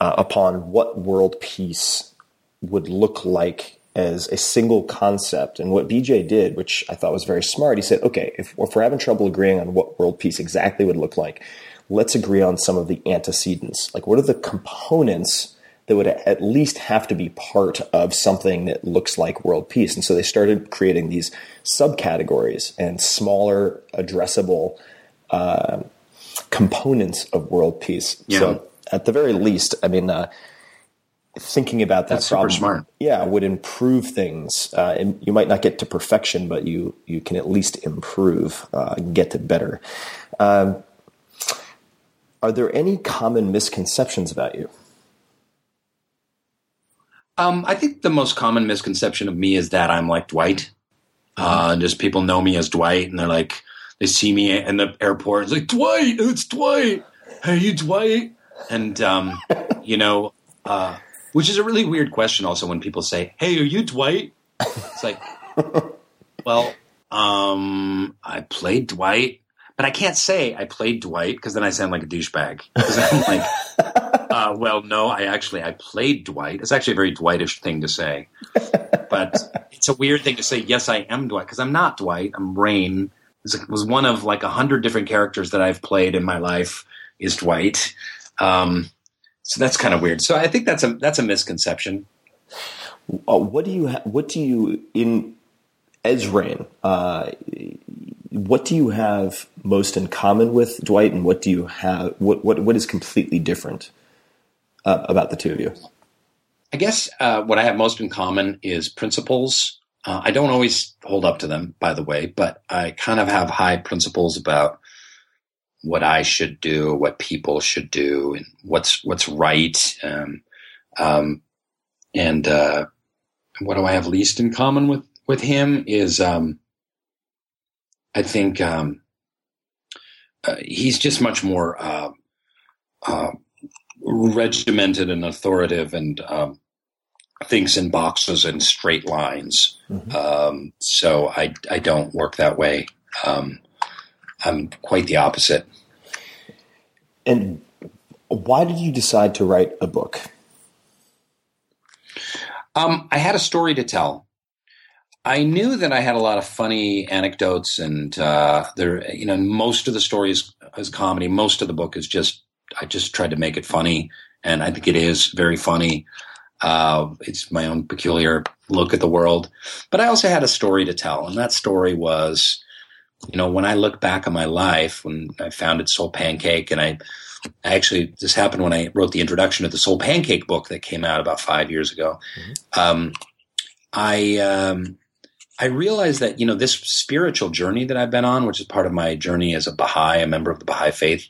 uh, upon what world peace would look like as a single concept. And what BJ did, which I thought was very smart, he said, okay, if, if we're having trouble agreeing on what world peace exactly would look like, let's agree on some of the antecedents. Like, what are the components that would at least have to be part of something that looks like world peace? And so they started creating these subcategories and smaller, addressable uh, components of world peace. Yeah. So, at the very least, I mean, uh, thinking about that That's super problem, smart. yeah, would improve things. Uh, and you might not get to perfection, but you you can at least improve, uh, get to better. Um, are there any common misconceptions about you? Um, I think the most common misconception of me is that I'm like Dwight. Uh, just people know me as Dwight, and they're like, they see me in the airport. It's like Dwight, it's Dwight. Hey, you Dwight? And um, you know, uh, which is a really weird question. Also, when people say, "Hey, are you Dwight?" It's like, well, um, I played Dwight, but I can't say I played Dwight because then I sound like a douchebag. Because I'm like, uh, well, no, I actually I played Dwight. It's actually a very Dwightish thing to say, but it's a weird thing to say. Yes, I am Dwight because I'm not Dwight. I'm Rainn. It was one of like a hundred different characters that I've played in my life. Is Dwight. Um, so that's kind of weird. So I think that's a that's a misconception. Uh, what do you ha- what do you in as Rainn? Uh, what do you have most in common with Dwight, and what do you have what what what is completely different uh, about the two of you? I guess uh, what I have most in common is principles. Uh, I don't always hold up to them, by the way, but I kind of have high principles about what I should do, what people should do, and what's what's right. Um, um, and uh, what do I have least in common with with him is um, I think um, uh, he's just much more uh, uh, regimented and authoritative, and um, thinks in boxes and straight lines. Mm-hmm. Um, so I I don't work that way. Um, I'm quite the opposite. And why did you decide to write a book? Um, I had a story to tell. I knew that I had a lot of funny anecdotes, and uh, there, you know, most of the story is, is comedy. Most of the book is just I just tried to make it funny, and I think it is very funny. Uh, it's my own peculiar look at the world, but I also had a story to tell, and that story was you know, when I look back on my life, when I founded Soul Pancake, and I I actually this happened when I wrote the introduction to the Soul Pancake book that came out about five years ago. Mm-hmm. Um, I um, I realized that you know this spiritual journey that I've been on, which is part of my journey as a Baha'i, a member of the Baha'i faith,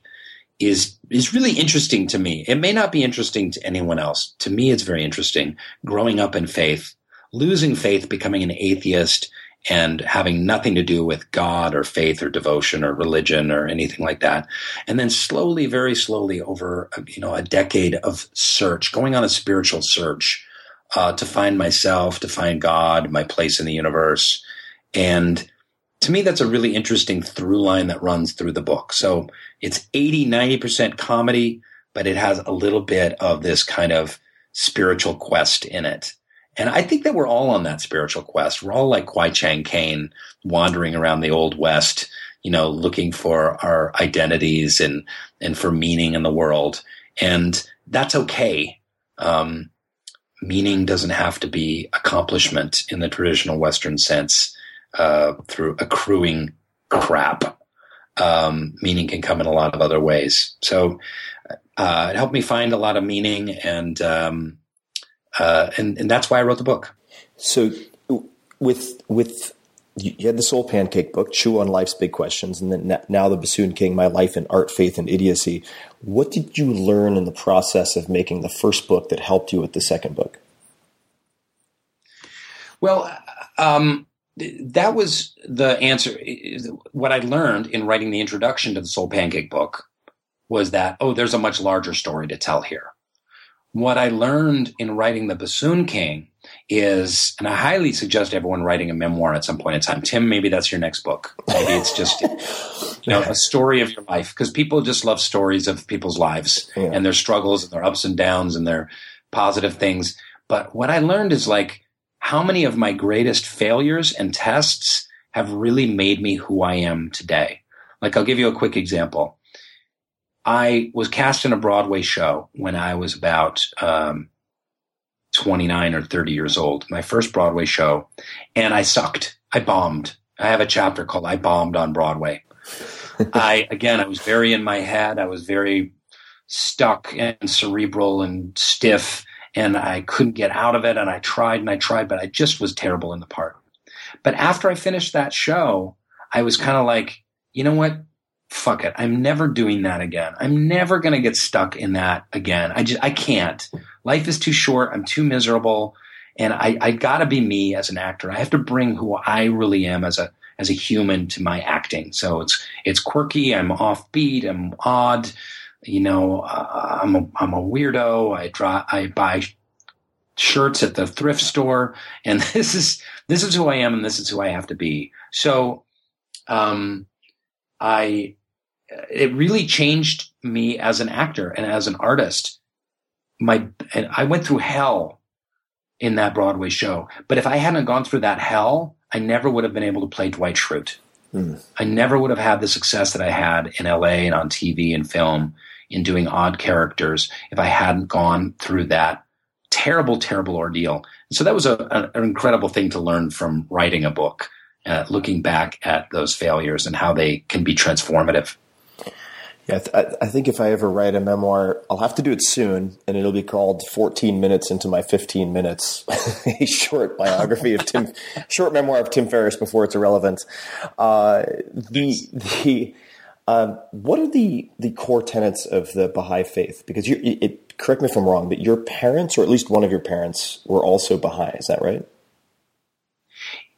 is is really interesting to me. It may not be interesting to anyone else. To me, it's very interesting. Growing up in faith, losing faith, becoming an atheist and having nothing to do with God or faith or devotion or religion or anything like that. And then slowly, very slowly over, you know, a decade of search, going on a spiritual search, uh, to find myself, to find God, my place in the universe. And to me, that's a really interesting through line that runs through the book. So it's 80, 90% comedy, but it has a little bit of this kind of spiritual quest in it. And I think that we're all on that spiritual quest. We're all like Kwai Chang Caine, wandering around the old west, you know, looking for our identities and and for meaning in the world. And that's okay. Um, meaning doesn't have to be accomplishment in the traditional Western sense uh, through accruing crap. Um, meaning can come in a lot of other ways. So uh, it helped me find a lot of meaning and um, uh, and and that's why I wrote the book. So, with with you had the Soul Pancake book, Chew on Life's Big Questions, and then now the Bassoon King, My Life in Art, Faith, and Idiocy. What did you learn in the process of making the first book that helped you with the second book? Well, um, that was the answer. What I learned in writing the introduction to the Soul Pancake book was that, oh, there's a much larger story to tell here what I learned in writing The Bassoon King is, and I highly suggest everyone writing a memoir at some point in time. Tim, maybe that's your next book. Maybe it's just you know, a story of your life because people just love stories of people's lives yeah. and their struggles and their ups and downs and their positive things. But what I learned is like how many of my greatest failures and tests have really made me who I am today. Like I'll give you a quick example. I was cast in a Broadway show when I was about um, 29 or 30 years old, my first Broadway show, and I sucked. I bombed. I have a chapter called I Bombed on Broadway. I, again, I was very in my head. I was very stuck and cerebral and stiff, and I couldn't get out of it. And I tried and I tried, but I just was terrible in the part. But after I finished that show, I was kind of like, you know what? Fuck it. I'm never doing that again. I'm never going to get stuck in that again. I just, I can't. Life is too short. I'm too miserable. And I, I gotta be me as an actor. I have to bring who I really am as a, as a human to my acting. So it's, it's quirky. I'm offbeat. I'm odd. You know, uh, I'm a, I'm a weirdo. I draw, I buy shirts at the thrift store and this is, this is who I am and this is who I have to be. So, um, I, it really changed me as an actor and as an artist. My, and I went through hell in that Broadway show. But if I hadn't gone through that hell, I never would have been able to play Dwight Schrute. Mm. I never would have had the success that I had in LA and on TV and film in doing odd characters if I hadn't gone through that terrible, terrible ordeal. And so that was a, a, an incredible thing to learn from writing a book, uh, looking back at those failures and how they can be transformative. Yeah, I, th- I, think if I ever write a memoir, I'll have to do it soon, and it'll be called 14 Minutes into My 15 Minutes, a short biography of Tim, short memoir of Tim Ferriss before it's irrelevant. Uh, the the um, what are the the core tenets of the Baha'i faith? Because you, it, correct me if I'm wrong, but your parents, or at least one of your parents, were also Baha'i. Is that right?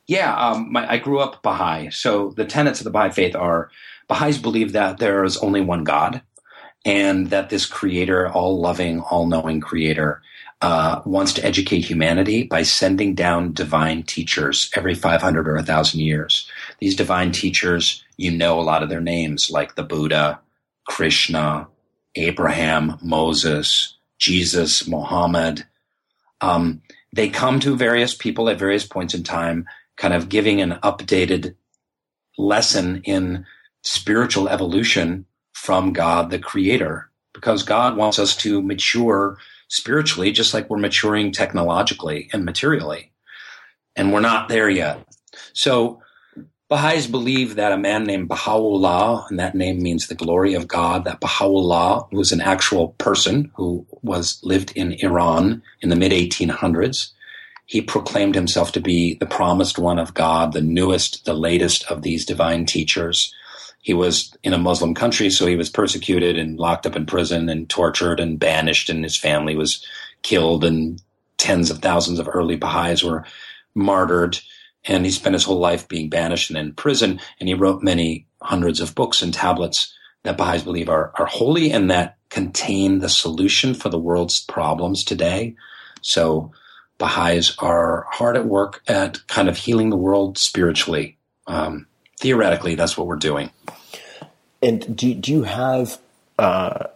Yeah, um, my, I grew up Baha'i. So the tenets of the Baha'i faith are Baha'is believe that there is only one God and that this creator, all loving, all knowing creator, uh, wants to educate humanity by sending down divine teachers every 500 or 1,000 years. These divine teachers, you know a lot of their names, like the Buddha, Krishna, Abraham, Moses, Jesus, Muhammad. Um, they come to various people at various points in time, kind of giving an updated lesson in spiritual evolution from God, the creator, because God wants us to mature spiritually, just like we're maturing technologically and materially. And we're not there yet. So Baha'is believe that a man named Baha'u'llah, and that name means the glory of God, that Baha'u'llah was an actual person who was lived in Iran in the mid 1800s. He proclaimed himself to be the promised one of God, the newest, the latest of these divine teachers he was in a Muslim country, so he was persecuted and locked up in prison and tortured and banished, and his family was killed, and tens of thousands of early Baha'is were martyred. And he spent his whole life being banished and in prison, and he wrote many hundreds of books and tablets that Baha'is believe are, are holy and that contain the solution for the world's problems today. So Baha'is are hard at work at kind of healing the world spiritually. Um, theoretically, that's what we're doing. And do, do you have uh,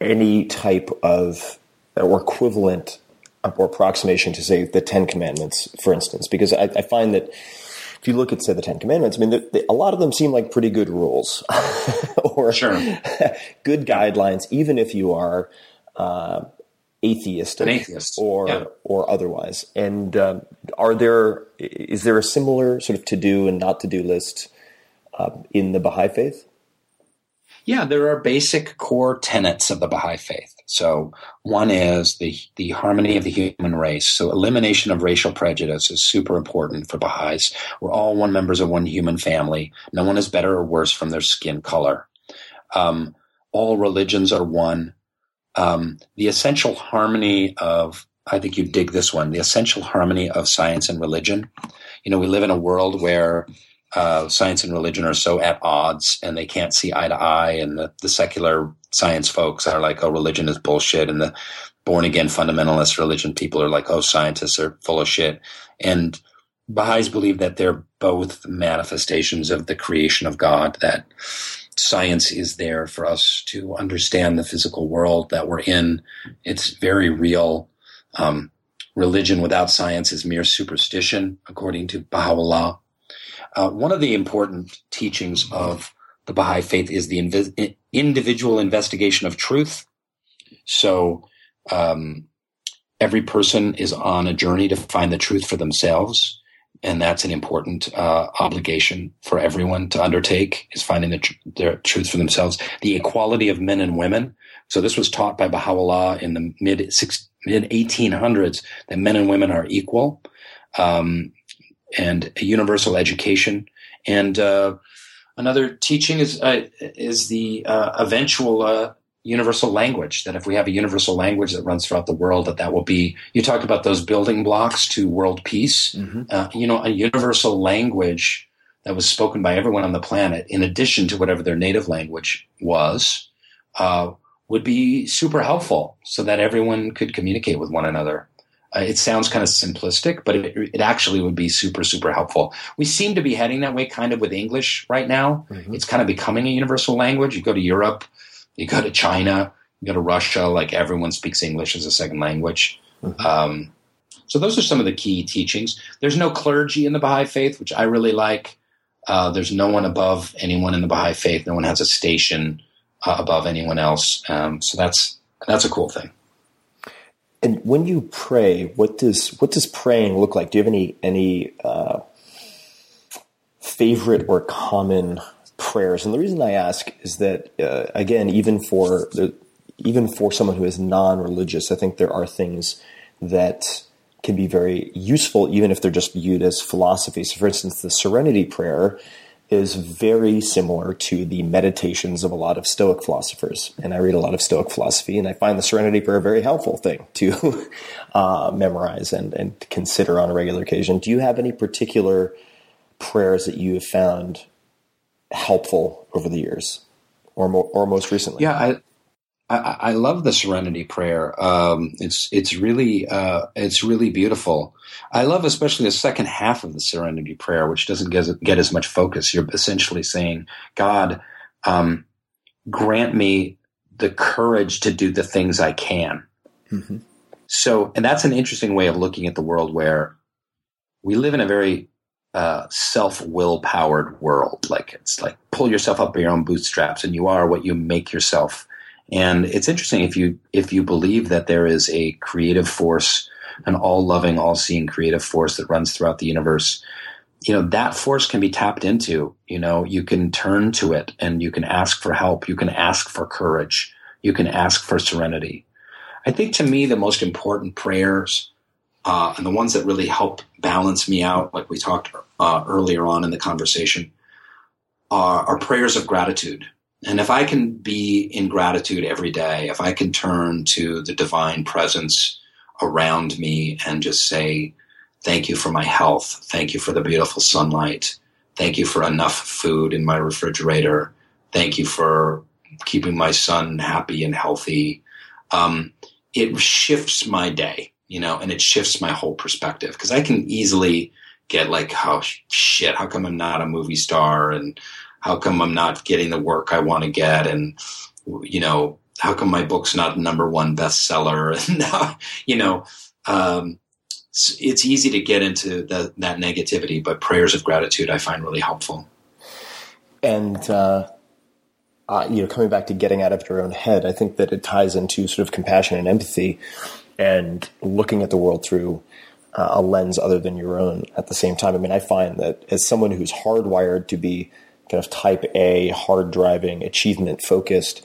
any type of or equivalent or approximation to say the Ten Commandments, for instance? Because I, I find that if you look at say the Ten Commandments, I mean, a lot of them seem like pretty good rules or good guidelines, even if you are uh, atheistic atheist. or yeah. or otherwise. And um, are there is there a similar sort of to do and not to do list uh, in the Baha'i faith? Yeah, there are basic core tenets of the Baha'i faith. So one is the the harmony of the human race. So elimination of racial prejudice is super important for Baha'is. We're all one members of one human family. No one is better or worse from their skin color. Um, all religions are one um, the essential harmony of I think you dig this one. The essential harmony of science and religion. You know, we live in a world where uh, science and religion are so at odds, and they can't see eye to eye. And the, the secular science folks are like, "Oh, religion is bullshit," and the born again fundamentalist religion people are like, "Oh, scientists are full of shit." And Baha'is believe that they're both manifestations of the creation of God. That science is there for us to understand the physical world that we're in. It's very real. Um, religion without science is mere superstition, according to Baha'u'llah. Uh, one of the important teachings of the Baha'i faith is the individual investigation of truth. So, um, every person is on a journey to find the truth for themselves and that's an important uh, obligation for everyone to undertake is finding the tr- their truth for themselves. The equality of men and women. So this was taught by Baha'u'llah in the mid mid 1800s that men and women are equal, um, and a universal education. And uh, another teaching is uh, is the uh, eventual uh, universal language. That if we have a universal language that runs throughout the world, that that will be. You talked about those building blocks to world peace. Uh, you know, a universal language that was spoken by everyone on the planet, in addition to whatever their native language was, uh, would be super helpful, so that everyone could communicate with one another. Uh, it sounds kind of simplistic, but it, it actually would be super, super helpful. We seem to be heading that way kind of with English right now. It's kind of becoming a universal language. You go to Europe, you go to China, you go to Russia, like everyone speaks English as a second language. Um, so those are some of the key teachings. There's no clergy in the Baha'i faith, which I really like. Uh, there's no one above anyone in the Baha'i faith. No one has a station uh, above anyone else. Um, so that's that's a cool thing. And when you pray, what does what does praying look like? Do you have any any uh, favorite or common prayers? And the reason I ask is that uh, again, even for the even for someone who is non-religious, I think there are things that can be very useful, even if they're just viewed as philosophy. So, for instance, the Serenity Prayer is very similar to the meditations of a lot of Stoic philosophers. And I read a lot of Stoic philosophy, and I find the Serenity Prayer a very helpful thing to uh, memorize and, and consider on a regular occasion. Do you have any particular prayers that you have found helpful over the years, or more, or most recently? Yeah, I, I, I love the Serenity Prayer. Um, it's it's really uh, it's really beautiful. I love especially the second half of the Serenity Prayer, which doesn't get, get as much focus. You're essentially saying, God, um, grant me the courage to do the things I can. So, and that's an interesting way of looking at the world where we live in a very uh, self will powered world. Like it's like pull yourself up by your own bootstraps, and you are what you make yourself. And it's interesting if you if you believe that there is a creative force, an all loving, all seeing creative force that runs throughout the universe. You know that force can be tapped into. You know you can turn to it, and you can ask for help. You can ask for courage. You can ask for serenity. I think to me the most important prayers uh, and the ones that really help balance me out, like we talked uh, earlier on in the conversation, are, are prayers of gratitude. And if I can be in gratitude every day, if I can turn to the divine presence around me and just say, Thank you for my health. Thank you for the beautiful sunlight. Thank you for enough food in my refrigerator. Thank you for keeping my son happy and healthy. Um, it shifts my day, you know, and it shifts my whole perspective because I can easily get like, oh shit, how come I'm not a movie star? And how come I'm not getting the work I want to get? And, you know, how come my book's not number one bestseller? And, you know, um, it's, easy to get into the, that negativity, but prayers of gratitude I find really helpful. And uh, uh, you know, coming back to getting out of your own head, I think that it ties into sort of compassion and empathy, and looking at the world through uh, a lens other than your own. At the same time, I mean, I find that as someone who's hardwired to be kind of type A, hard driving, achievement focused,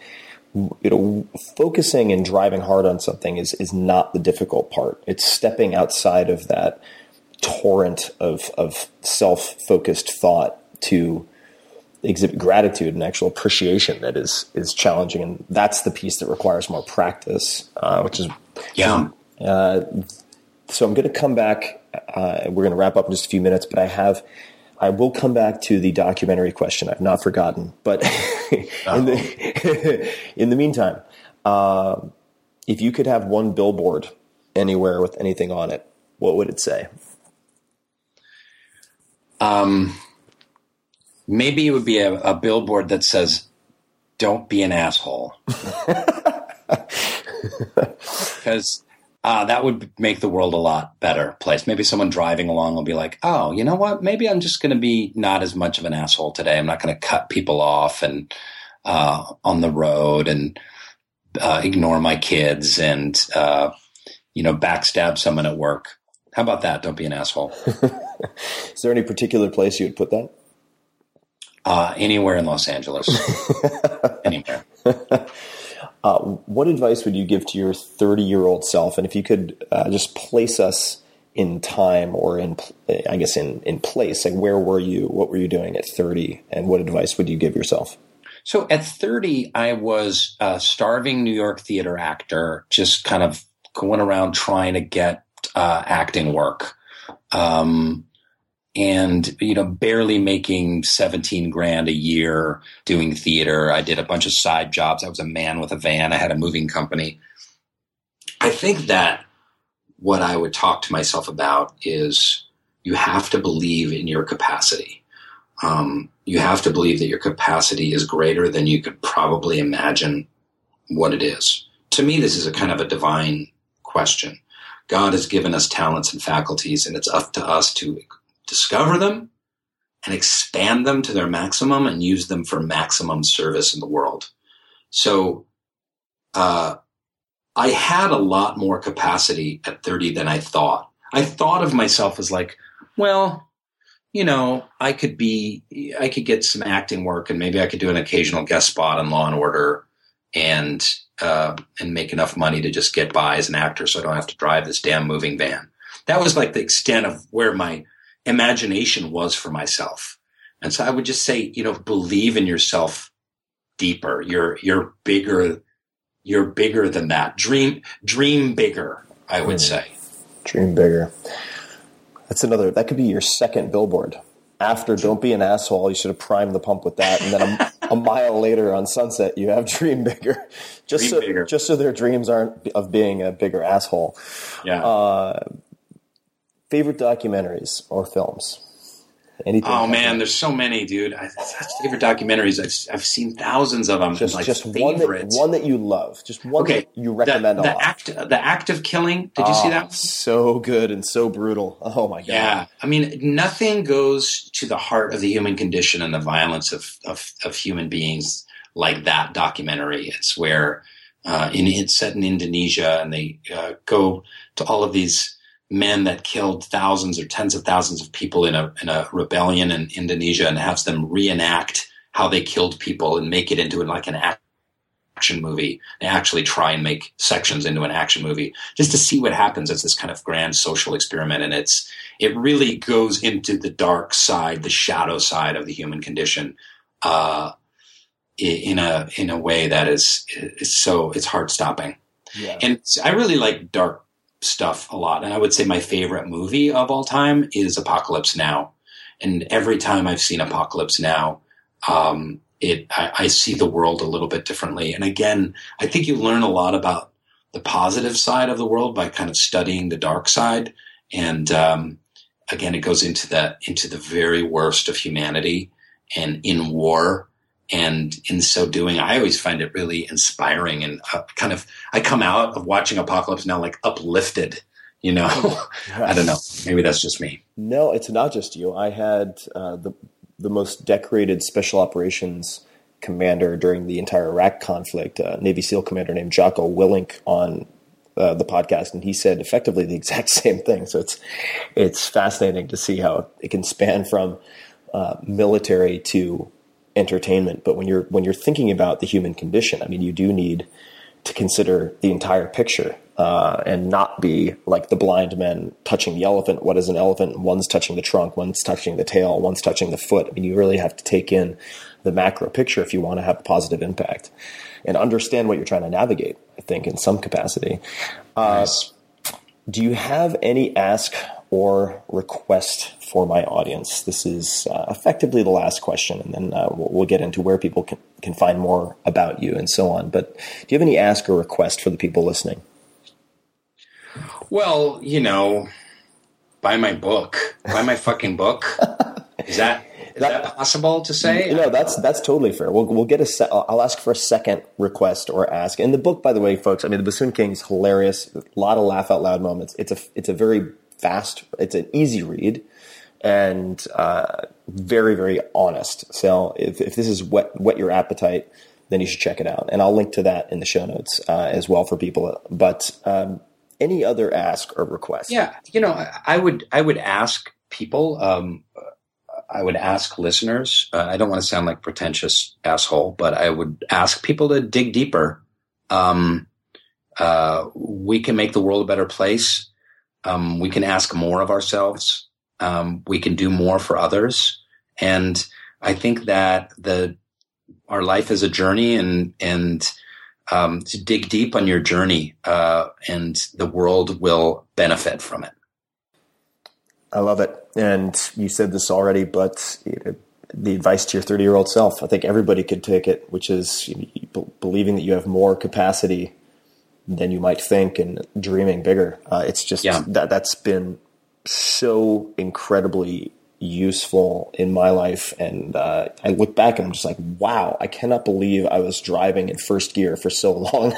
you know, focusing and driving hard on something is is not the difficult part. It's stepping outside of that torrent of of self focused thought to exhibit gratitude and actual appreciation that is is challenging, and that's the piece that requires more practice, uh, which is Yeah. uh, so I'm going to come back. Uh, we're going to wrap up in just a few minutes, but I have, I will come back to the documentary question. I've not forgotten, but in the in the meantime, uh, if you could have one billboard anywhere with anything on it, what would it say? Um, maybe it would be a, a billboard that says, "Don't be an asshole," because uh, that would make the world a lot better place. Maybe someone driving along will be like, "Oh, you know what? Maybe I'm just going to be not as much of an asshole today. I'm not going to cut people off and uh, on the road and uh, ignore my kids and uh, you know backstab someone at work." How about that? Don't be an asshole. Is there any particular place you would put that? Uh, anywhere in Los Angeles. anywhere. Uh, what advice would you give to your 30 year old self? And if you could uh, just place us in time or in I guess in in place? Like where were you? What were you doing at 30 and what advice would you give yourself? So at 30 I was a starving New York theater actor just kind of going around trying to get uh, acting work. Um, and you know barely making 17 grand a year doing theater. I did a bunch of side jobs. I was a man with a van. I had a moving company. I think that what i would talk to myself about is you have to believe in your capacity. Um, you have to believe that your capacity is greater than you could probably imagine what it is. To me this is a kind of a divine question. God has given us talents and faculties and it's up to us to discover them and expand them to their maximum and use them for maximum service in the world. So, uh, I had a lot more capacity at 30 than I thought. I thought of myself as like, well, you know, I could be, I could get some acting work and maybe I could do an occasional guest spot on Law and Order and, uh, and make enough money to just get by as an actor so I don't have to drive this damn moving van. That was like the extent of where my imagination was for myself. And so I would just say, you know, believe in yourself deeper. You're, you're bigger. You're bigger than that. Dream, dream bigger, I would mm. say. Dream bigger. That's another, that could be your second billboard. After Don't Be an Asshole, you should have primed the pump with that. And then a, a mile later on Sunset, you have Dream Bigger. Just dream so, bigger. just so their dreams aren't of being a bigger asshole. Yeah. Uh, favorite documentaries or films? Anything? Oh man, there's so many, dude. I, favorite documentaries. I've I've seen thousands of them. Just like just one that, one that you love. Just one okay. that you recommend. The, the act the act of killing. Did oh, you see that? So good and so brutal. Oh my god. Yeah, I mean, nothing goes to the heart of the human condition and the violence of of, of human beings like that documentary. It's where uh, in it's set in Indonesia, and they uh, go to all of these men that killed thousands or tens of thousands of people in a in a rebellion in Indonesia and has them reenact how they killed people and make it into like an action movie. They actually try and make sections into an action movie just to see what happens as this kind of grand social experiment. And it's it really goes into the dark side, the shadow side of the human condition. Uh, in a in a way that is is so it's heart stopping. Yeah. And I really like dark stuff a lot. And I would say my favorite movie of all time is Apocalypse Now. And every time I've seen Apocalypse Now, um, it I, I, see the world a little bit differently. And again, I think you learn a lot about the positive side of the world by kind of studying the dark side. And um, again, it goes into the into the very worst of humanity and in war and in so doing, I always find it really inspiring and uh, kind of, I come out of watching Apocalypse now like uplifted, you know? I don't know. Maybe that's just me. No, it's not just you. I had uh, the, the most decorated special operations commander during the entire Iraq conflict, uh, Navy SEAL commander named Jocko Willink on uh, the podcast, and he said effectively the exact same thing. So it's it's fascinating to see how it can span from uh, military to entertainment. But when you're when you're thinking about the human condition, I mean, you do need to consider the entire picture uh, and not be like the blind men touching the elephant. What is an elephant? One's touching the trunk, one's touching the tail, one's touching the foot. I mean, you really have to take in the macro picture if you want to have a positive impact and understand what you're trying to navigate. I think in some capacity. Uh, nice. Do you have any ask or request for my audience? This is uh, effectively the last question, and then uh, we'll, we'll, get into where people can, can find more about you and so on. But do you have any ask or request for the people listening? Well, you know, buy my book. Buy my fucking book. Is that is that, that, possible to say? No, that's that's totally fair. We'll we'll get a. Se- I'll ask for a second request or ask. In the book, by the way, folks, I mean the Bassoon King is hilarious. A lot of laugh out loud moments. It's a it's a very fast. It's an easy read and uh, very very honest. So if, if this is what whet your appetite, then you should check it out. And I'll link to that in the show notes uh, as well for people. But um, any other ask or request? Yeah, you know, I would I would ask people. Um, I would ask listeners. Uh, I don't want to sound like pretentious asshole, but I would ask people to dig deeper. Um, uh, we can make the world a better place Um, we can ask more of ourselves. Um, we can do more for others. And I think that the, our life is a journey and, and, um, to dig deep on your journey, uh, and the world will benefit from it. I love it. And you said this already, but the advice to your 30 year old self, I think everybody could take it, which is believing that you have more capacity than you might think and dreaming bigger. Uh, it's just yeah. that that's been so incredibly useful in my life. And uh, I look back and I'm just like, wow, I cannot believe I was driving in first gear for so long.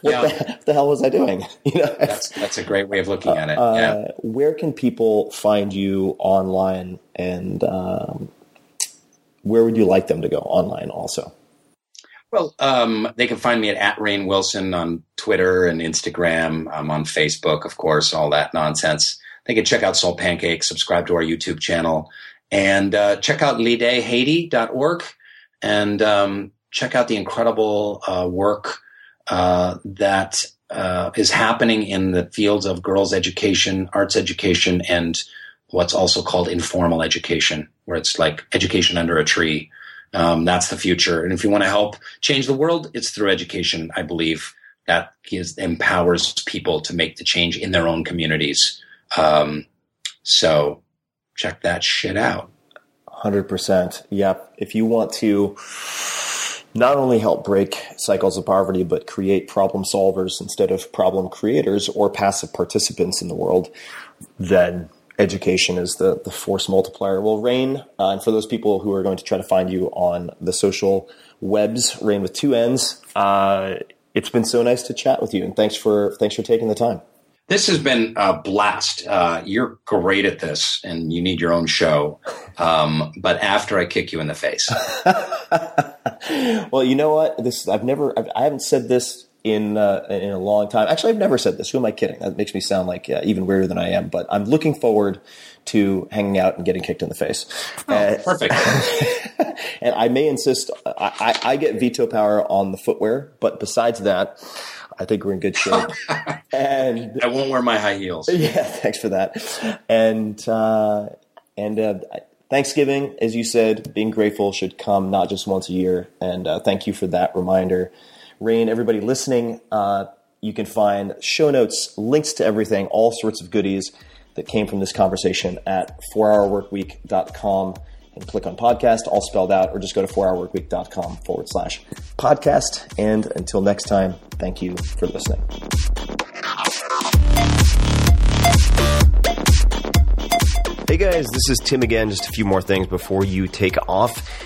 What, yeah. the, what, the, hell was I doing? You know, that's that's a great way of looking at it. Uh, yeah. Where can people find you online, and um, where would you like them to go online? Also. Well, um, they can find me at, at Rainn Wilson on Twitter and Instagram. I'm on Facebook, of course, all that nonsense they can check out Soul Pancake, subscribe to our YouTube channel, and uh, check out lidehaiti.org and um, check out the incredible uh, work uh, that uh, is happening in the fields of girls' education, arts education, and what's also called informal education, where it's like education under a tree. Um, that's the future. And if you want to help change the world, it's through education, I believe. That gives, empowers people to make the change in their own communities. Um, so check that shit out. 100%. Yep. If you want to not only help break cycles of poverty, but create problem solvers instead of problem creators or passive participants in the world, then education is the, the force multiplier. Well, Rainn, uh, and for those people who are going to try to find you on the social webs, Rainn with two N's, uh, it's been so nice to chat with you, and thanks for thanks for taking the time. This has been a blast. Uh, you're great at this, and you need your own show. Um, but after I kick you in the face. well, you know what? This I've never. I've, I have not said this in uh, in a long time. Actually, I've never said this. Who am I kidding? That makes me sound like uh, even weirder than I am. But I'm looking forward to hanging out and getting kicked in the face. Oh, uh, perfect. and I may insist. I, I, I get veto power on the footwear, but besides that. I think we're in good shape. and I won't wear my high heels. Yeah, thanks for that. And uh, and uh, Thanksgiving, as you said, being grateful should come not just once a year. And uh, thank you for that reminder, Rainn, Everybody listening, uh, you can find show notes, links to everything, all sorts of goodies that came from this conversation at 4hourworkweek.com and click on podcast, all spelled out, or just go to 4hourworkweek.com forward slash podcast. And until next time, thank you for listening. Hey guys, this is Tim again. Just a few more things before you take off.